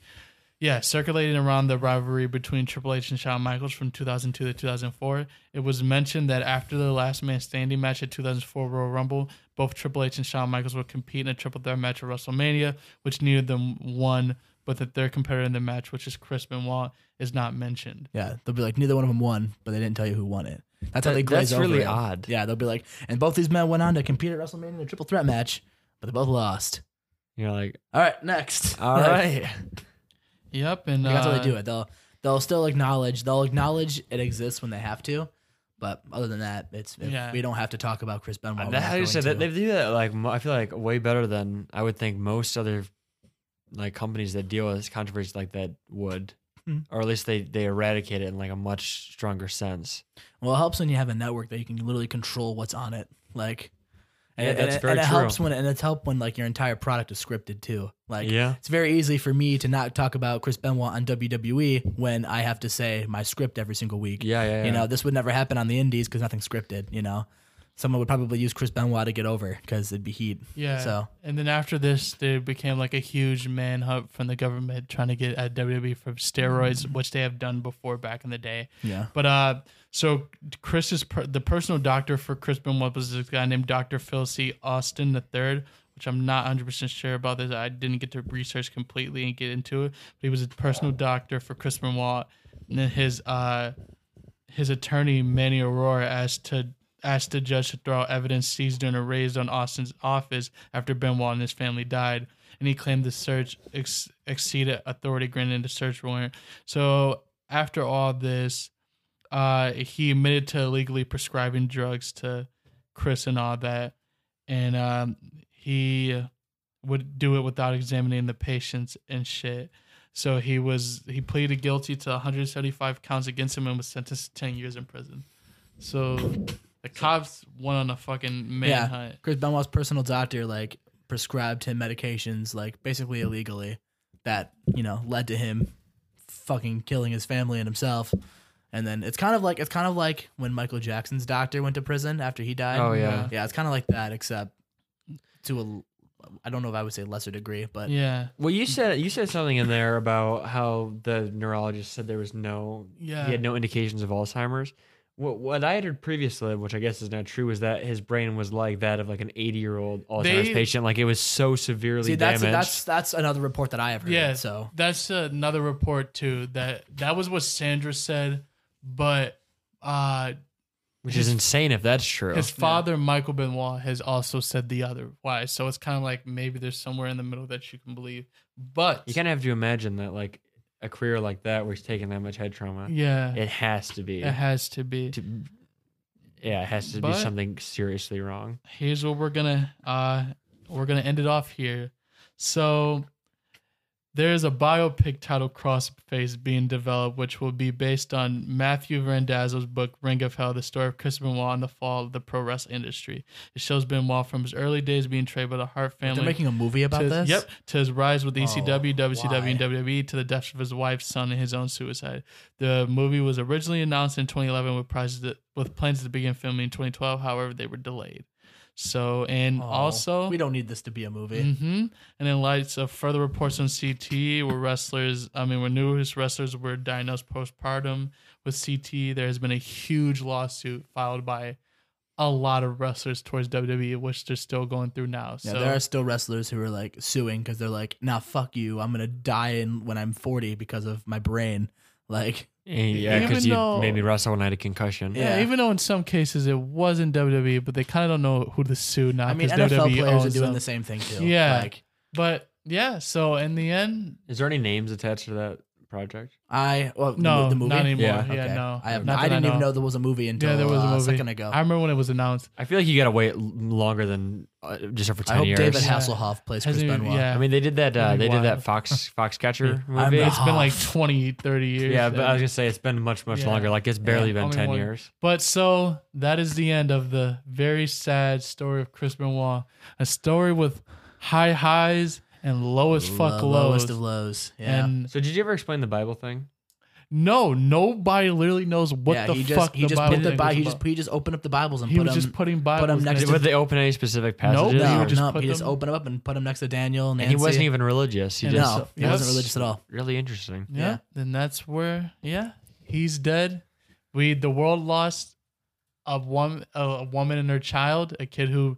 yeah, circulating around the rivalry between Triple H and Shawn Michaels from 2002 to 2004. It was mentioned that after the last man standing match at 2004 Royal Rumble, both Triple H and Shawn Michaels would compete in a triple threat match at WrestleMania, which neither of them won, but that their competitor in the match, which is Chris Benoit, is not mentioned. yeah, they'll be like, neither one of them won, but they didn't tell you who won it. That's how That- they glaze that's over really it. odd. Yeah, they'll be like, and both these men went on to compete at WrestleMania in a triple threat match, but they both lost. You're like, All right, next. all Like, right. Yep, and Like, that's how uh, they do it. They'll they'll still acknowledge they'll acknowledge it exists when they have to, but other than that, it's if Yeah. we don't have to talk about Chris Benoit. we're That, not how you going said that they do that like I feel like way better than I would think most other like companies that deal with controversies like that would, Mhm. or at least they they eradicate it in like a much stronger sense. Well, it helps when you have a network that you can literally control what's on it. Like, and, Yeah, that's it- very and it true. helps when and it's help when like your entire product is scripted too. Like, Yeah. it's very easy for me to not talk about Chris Benoit on WWE when I have to say my script every single week. Yeah, yeah, yeah. You know, this would never happen on the Indies because nothing's scripted. You know, someone would probably use Chris Benoit to get over because it'd be heat. Yeah. So And then after this, there became like a huge manhunt from the government trying to get at WWE for steroids, which they have done before back in the day. yeah. But uh, so Chris is per- the personal doctor for Chris Benoit was this guy named Dr. Phil C. Astin III, which I'm not 100 percent sure about this. I didn't get to research completely and get into it. But he was a personal doctor for Chris Benoit, and then his uh his attorney Manny Arora asked to asked the judge to throw out evidence seized during a raid on Astin's office after Benoit and his family died. And he claimed the search ex- exceeded authority granted in the search warrant. So after all this, uh, he admitted to illegally prescribing drugs to Chris and all that, and um, he would do it without examining the patients and shit. So he was he pleaded guilty to 175 counts against him and was sentenced to 10 years in prison. So the cops went on a fucking manhunt. Yeah. Chris Benoit's personal doctor like prescribed him medications like basically illegally that you know led to him fucking killing his family and himself. And then it's kind of like it's kind of like when Michael Jackson's doctor went to prison after he died. Oh, yeah. yeah. It's kind of like that, except to a I don't know if I would say lesser degree, but Yeah. Well, you said you said something in there about how the neurologist said there was no, Yeah. he had no indications of Alzheimer's. What what I had heard previously, which I guess is not true, was that his brain was like that of like an 80 year old Alzheimer's They- patient. Like it was so severely see that's damaged. that's that's another report that I have heard. Yeah. So That's another report too. That that was what Sandra said, but uh which is insane if that's true. his father Michael Benoit has also said the other why. So it's kind of like maybe there's somewhere in the middle that you can believe. But you kind of have to imagine that like a career like that where he's taking that much head trauma, yeah, it has to be. it has to be. to, yeah, it has to But- be something seriously wrong. here's what we're gonna uh we're gonna end it off here so there's a biopic titled crossface being developed which will be based on matthew randazzo's book ring of hell the story of chris benoit and the fall of the pro wrestling industry it shows benoit from his early days being trained by the hart family they're making a movie about his, this. Yep, to his rise with ECW, Oh, WCW, why? and WWE, to the death of his wife, son, and his own suicide. The movie was originally announced in 2011 with prizes that, with plans to begin filming in 2012. However, they were delayed. So, and Oh, also, we don't need this to be a movie. hmm And in light of further reports on CT, where wrestlers, I mean, where newest wrestlers were diagnosed postpartum with CT, there has been a huge lawsuit filed by a lot of wrestlers towards WWE, which they're still going through now. Yeah, so there are still wrestlers who are like suing because they're like, "Nah, fuck you. I'm gonna die in, when I'm 40 because of my brain." Like, yeah, because you though- made me wrestle when I had a concussion. Yeah, Yeah. even though in some cases it wasn't WWE, but they kind of don't know who to sue now. I mean, 'cause NFL WWE players are doing them. the same thing too. Yeah. like But yeah, so in the end, Is there any names attached to that project? I well, no, mo- the movie. not anymore. Yeah. Yeah, Okay. no, I have. Not I didn't even know. know there was a movie until Yeah, there was a uh, movie. second ago. I remember when it was announced. I feel like you got to wait longer than uh, just over I ten hope years. David Yeah. Hasselhoff plays Chris Hasn't even- Benoit. yeah. I mean, they did that. Uh, they did that wild. Fox Foxcatcher I'm movie. the- It's been like 20, 30 years. yeah, but I was gonna say it's been much much Yeah. longer. Like it's barely Yeah, been only ten one- years. But so that is the end of the very sad story of Chris Benoit. A story with high highs and low as fuck Lo- lows. lowest of lows. Yeah. And So did you ever explain the Bible thing? no, nobody literally knows what yeah, the he fuck just he the just Bible put the thing Bi- was he about. just he just opened up the Bibles and he put was them just putting Bibles next next to- Would they open any specific passages? Nope. or- he no, would just no, put he just them- opened up and put them next to Daniel. Nancy. and he wasn't even religious. He And just no, he Yes. wasn't religious at all. really interesting. Yeah. Yeah. Then that's where yeah, he's dead. We the world lost a one a, a woman and her child, a kid who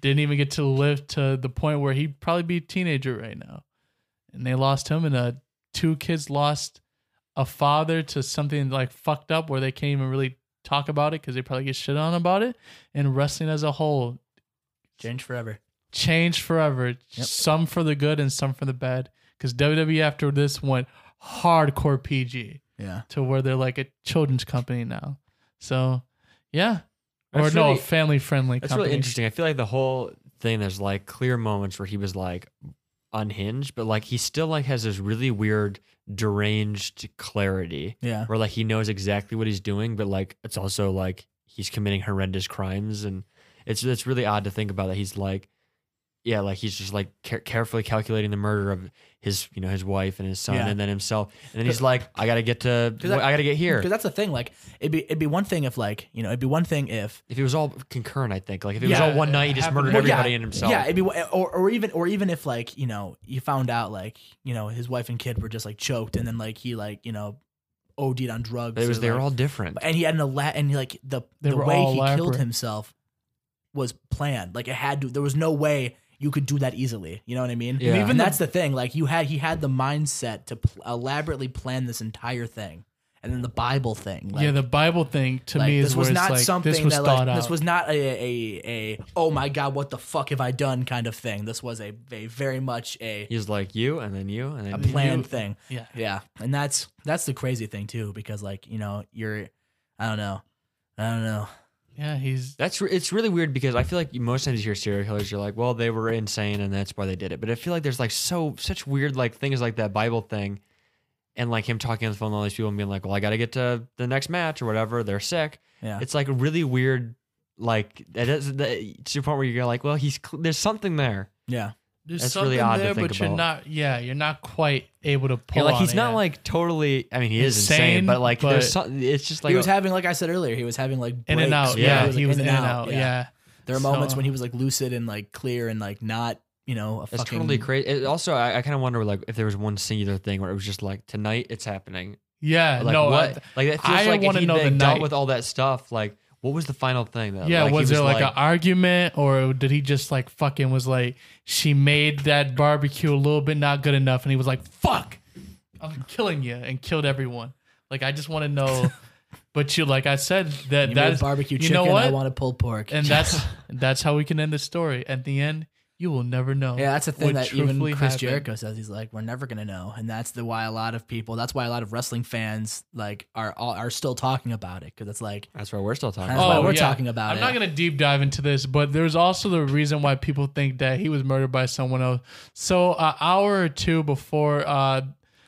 didn't even get to live to the point where he'd probably be a teenager right now. And they lost him and uh two kids lost a father to something like fucked up where they can't even really talk about it because they probably get shit on about it. And wrestling as a whole Change forever. changed forever. Yep. Some for the good and some for the bad. Because WWE after this went hardcore PG Yeah. to where they're like a children's company now. So, yeah. Or That's no, really- family friendly. That's really interesting. I feel like the whole thing there's like clear moments where he was like unhinged, but like he still like has this really weird deranged clarity Yeah. where like he knows exactly what he's doing, but like it's also like he's committing horrendous crimes and it's it's really odd to think about that he's like yeah, like he's just like care- carefully calculating the murder of his, you know, his wife and his son, Yeah. and then himself, and then he's like, "I gotta get to, 'Cause that- I gotta get here." Because that's the thing. Like, it'd be it'd be one thing if like you know it'd be one thing if If it was all concurrent, I think, like if it Yeah, was all one night, he just happened- murdered Well, everybody yeah, and himself. Yeah, it'd be or or even or even if like you know you found out like you know his wife and kid were just like choked and then like he like you know OD'd on drugs. But it was or, they were like- all different. and he had an ela- and like the They the were way all he killed himself was planned. Like it had to. There was no way you could do that easily. You know what I mean? Yeah. And And even that's the thing. Like you had he had the mindset to pl- elaborately plan this entire thing, and then the Bible thing. Like, yeah, the Bible thing to like, me is this where was it's not like, something this was that like out. this was not a, a a oh my god what the fuck have I done kind of thing. This was a, a very much a He's like you, and then you, and then a you. planned thing. yeah. Yeah, and that's that's the crazy thing too because like you know you're I don't know I don't know Yeah, he's That's re- it's really weird because I feel like most times you hear serial killers, you're like, well, they were insane and that's why they did it. But I feel like there's like so such weird like things like that Bible thing, and like him talking on the phone to all these people and being like, well, I got to get to the next match or whatever. They're sick. yeah It's like a really weird, like it is that, to the point where you're like, well, he's cl- there's something there. yeah there's That's something really odd to there, think but you're about. not. Yeah, you're not quite able to pull. Yeah, like on he's it not yet. like totally. I mean, he is insane, Insane, but like but- there's some. It's just like he was a- having like I said earlier he was having like in and breaks out. where Yeah, Yeah, he was in and out. yeah. Yeah. there were moments So- when he was like lucid and like clear and like not you know, a It's fucking totally crazy. It also, I, I kind of wonder like if there was one singular thing where it was just like tonight it's happening. Yeah, Like no, what? uh, like it feels I like if wanna he know the like, dealt night. with all that stuff. Like what was the final thing though? yeah. Like, he was there like, like an argument, or did he just like fucking was like she made that barbecue a little bit not good enough, and he was like, "Fuck, I'm killing you," and killed everyone. Like I just want to know. but you, like I said, that you that made is barbecue you chicken. know what? I wanted pulled pork. and that's that's how we can end the story. At the end, you will never know. Yeah, that's the thing that even Chris happened. Jericho says. He's like, we're never gonna know, and that's the why a lot of people. That's why a lot of wrestling fans like are are still talking about it because it's like that's why we're still talking. That's about why we're talking about it. I'm it. not gonna deep dive into this, but there's also the reason why people think that he was murdered by someone else. So an hour or two before, uh,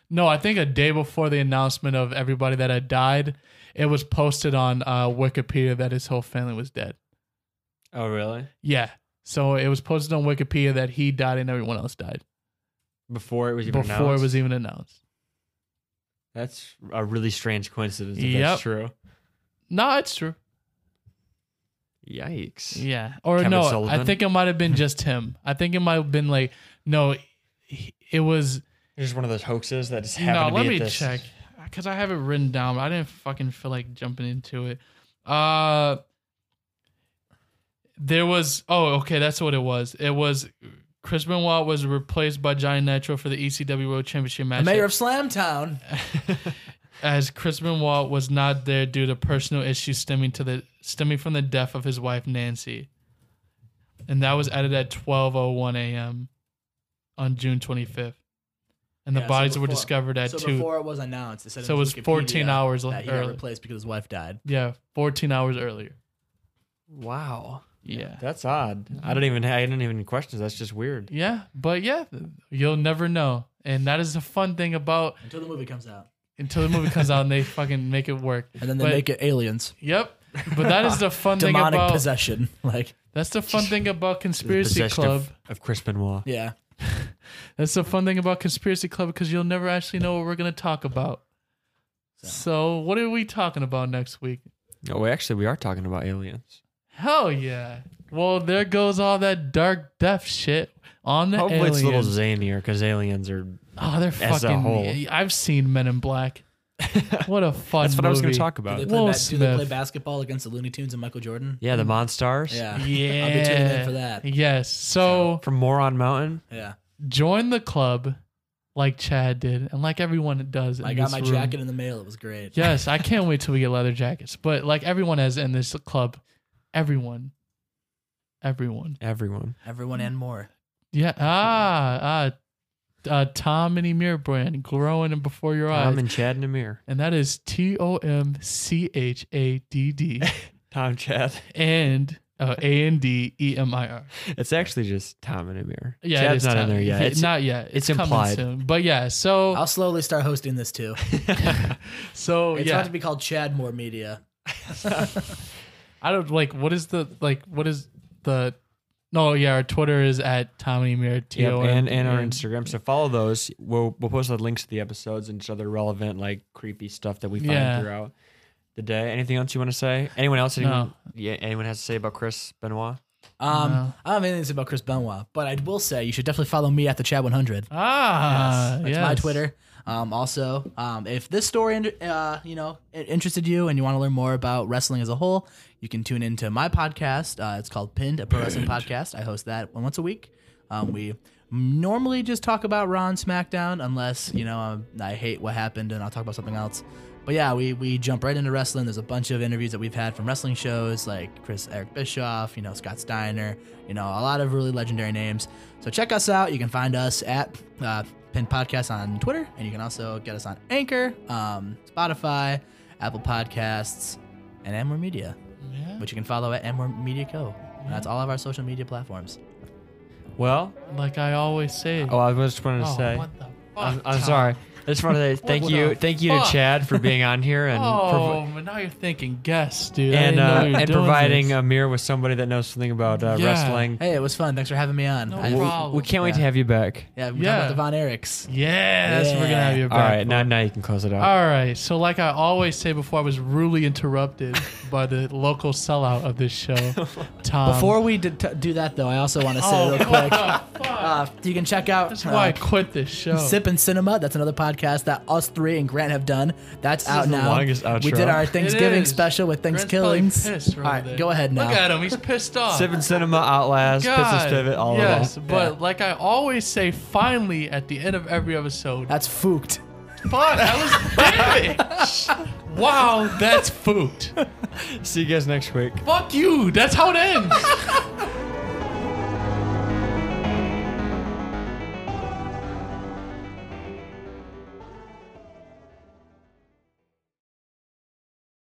no, I think a day before the announcement of everybody that had died, it was posted on uh, Wikipedia that his whole family was dead. Oh really? Yeah, so it was posted on Wikipedia that he died and everyone else died Before it was even before it announced? was even announced. That's a really strange coincidence. If Yep. that's true. No, it's true. Yikes. Yeah. Or Kevin no, I think it might have been just him. I think it might have been like, no, he- it was. It's just one of those hoaxes that just No, happened to let be me at this. check because I have it written down. But I didn't fucking feel like jumping into it. Uh, there was. Oh, okay, that's what it was. It was Chris Benoit was replaced by Johnny Nitro for the ECW World Championship the match. mayor of Slamtown. as Chris Benoit was not there due to personal issues stemming to the stemming from the death of his wife Nancy, and that was added at 12:01 a.m. on June 25th, and the Yeah, so bodies were discovered at so two. before it was announced, it said So it was Wikipedia 14 hours that he got early. replaced because his wife died. yeah, 14 hours earlier. Wow. Yeah. That's odd. I don't even. I didn't even question. That's just weird. Yeah, but yeah, you'll never know. And that is the fun thing about Until the movie comes out, until the movie comes out and they fucking make it work. and then they But- make it aliens, Yep. But that is the fun thing about demonic possession. Like, that's the fun thing about Conspiracy Club. of, of Chris Benoit. yeah, That's the fun thing about Conspiracy Club because you'll never actually know what we're going to talk about. So. what are we talking about next week? Oh, we actually we are talking about aliens. Hell yeah. Well, there goes all that dark death shit on the Hopefully aliens. it's a little zanier because aliens are. oh, they're as a fucking. whole. I've seen Men in Black. What a fun That's what I was going movie. to talk do about. they, play Will ba- do they play basketball against the Looney Tunes and Michael Jordan? Yeah, the Monstars. Yeah, Yeah. I'll be tuning in for that. Yes. So From Moron Mountain. Yeah, join the club like Chad did and like everyone does. I got this my room. jacket in the mail. It was great. Yes, I can't wait till we get leather jackets. But like everyone has in this club, everyone, everyone. Everyone. Everyone and more. Yeah. Ah, ah, uh, Tom and Emir brand growing in before your eyes, Tom and Chad and Emir. and that is T O M C H A D D Tom Chad. and uh, A N D E M I R. It's actually just Tom and Amir. Yeah, Chad's is not in there yet. It's, not yet. it's coming implied. soon. But yeah, so I'll slowly start hosting this too. so It's yeah. about to be called Chadmore Media. I don't like what is the like what is the no yeah our Twitter is at Tommy Mir T Yep, and, and our Instagram. So follow those. We'll we'll post the links to the episodes and just other relevant, like creepy stuff that we find Yeah. throughout the day. Anything else you want to say? Anyone else? No. Anyone, Yeah. Anyone has to say about Chris Benoit? Um, No. I don't have anything to say about Chris Benoit, but I will say you should definitely follow me at the Chad 100. Ah, That's my Twitter. Um, also, um, if this story, uh, you know, interested you and you want to learn more about wrestling as a whole, you can tune into my podcast. Uh, it's called Pinned, a pro wrestling podcast. I host that once a week. Um, we normally just talk about Raw and SmackDown, unless you know um, I hate what happened and I'll talk about something else. But yeah, we we jump right into wrestling. There's a bunch of interviews that we've had from wrestling shows like Chris Eric Bischoff, you know Scott Steiner, you know a lot of really legendary names. So check us out. You can find us at uh, Pin Podcast on Twitter, and you can also get us on Anchor, um, Spotify, Apple Podcasts, and Amor Media, Yeah. which you can follow at Amor Media Co. And that's all of our social media platforms. Well, Like I always say. oh, I was just wanted to Oh, say. what the fuck, I'm, I'm sorry. I just want to say thank you, the thank you to? Chad for being on here and Oh, provi- but now you're thinking guests, dude. And uh, and providing this. Amir with somebody that knows something about uh, Yeah. wrestling. Hey, it was fun. Thanks for having me on. No I- problem. We can't wait to have you back. yeah, we Yeah. yeah. about the Von Erichs. Yeah, that's what we're gonna have you All back. right, now now you can close it out. All right. So, like I always say before, I was rudely interrupted by the local sellout of this show, Tom. Before we d- t- do that, though, I also want to say oh, real quick. what the fuck? Uh, you can check out That's why I uh, quit this show. Sip and Cinema. That's another podcast that us three and Grant have done. That's out is the now. longest We did our Thanksgiving special with Grant's probably Thanksgivings. pissed All right right, there. go ahead now. Look at him. He's pissed off. Sip and Cinema, Outlast, Piss God, and Pivot, all yes, of them. but like I always say, finally at the end of every episode, That's fooked. fuck, I was damn it. Wow, that's food. See you guys next week. Fuck you. That's how it ends.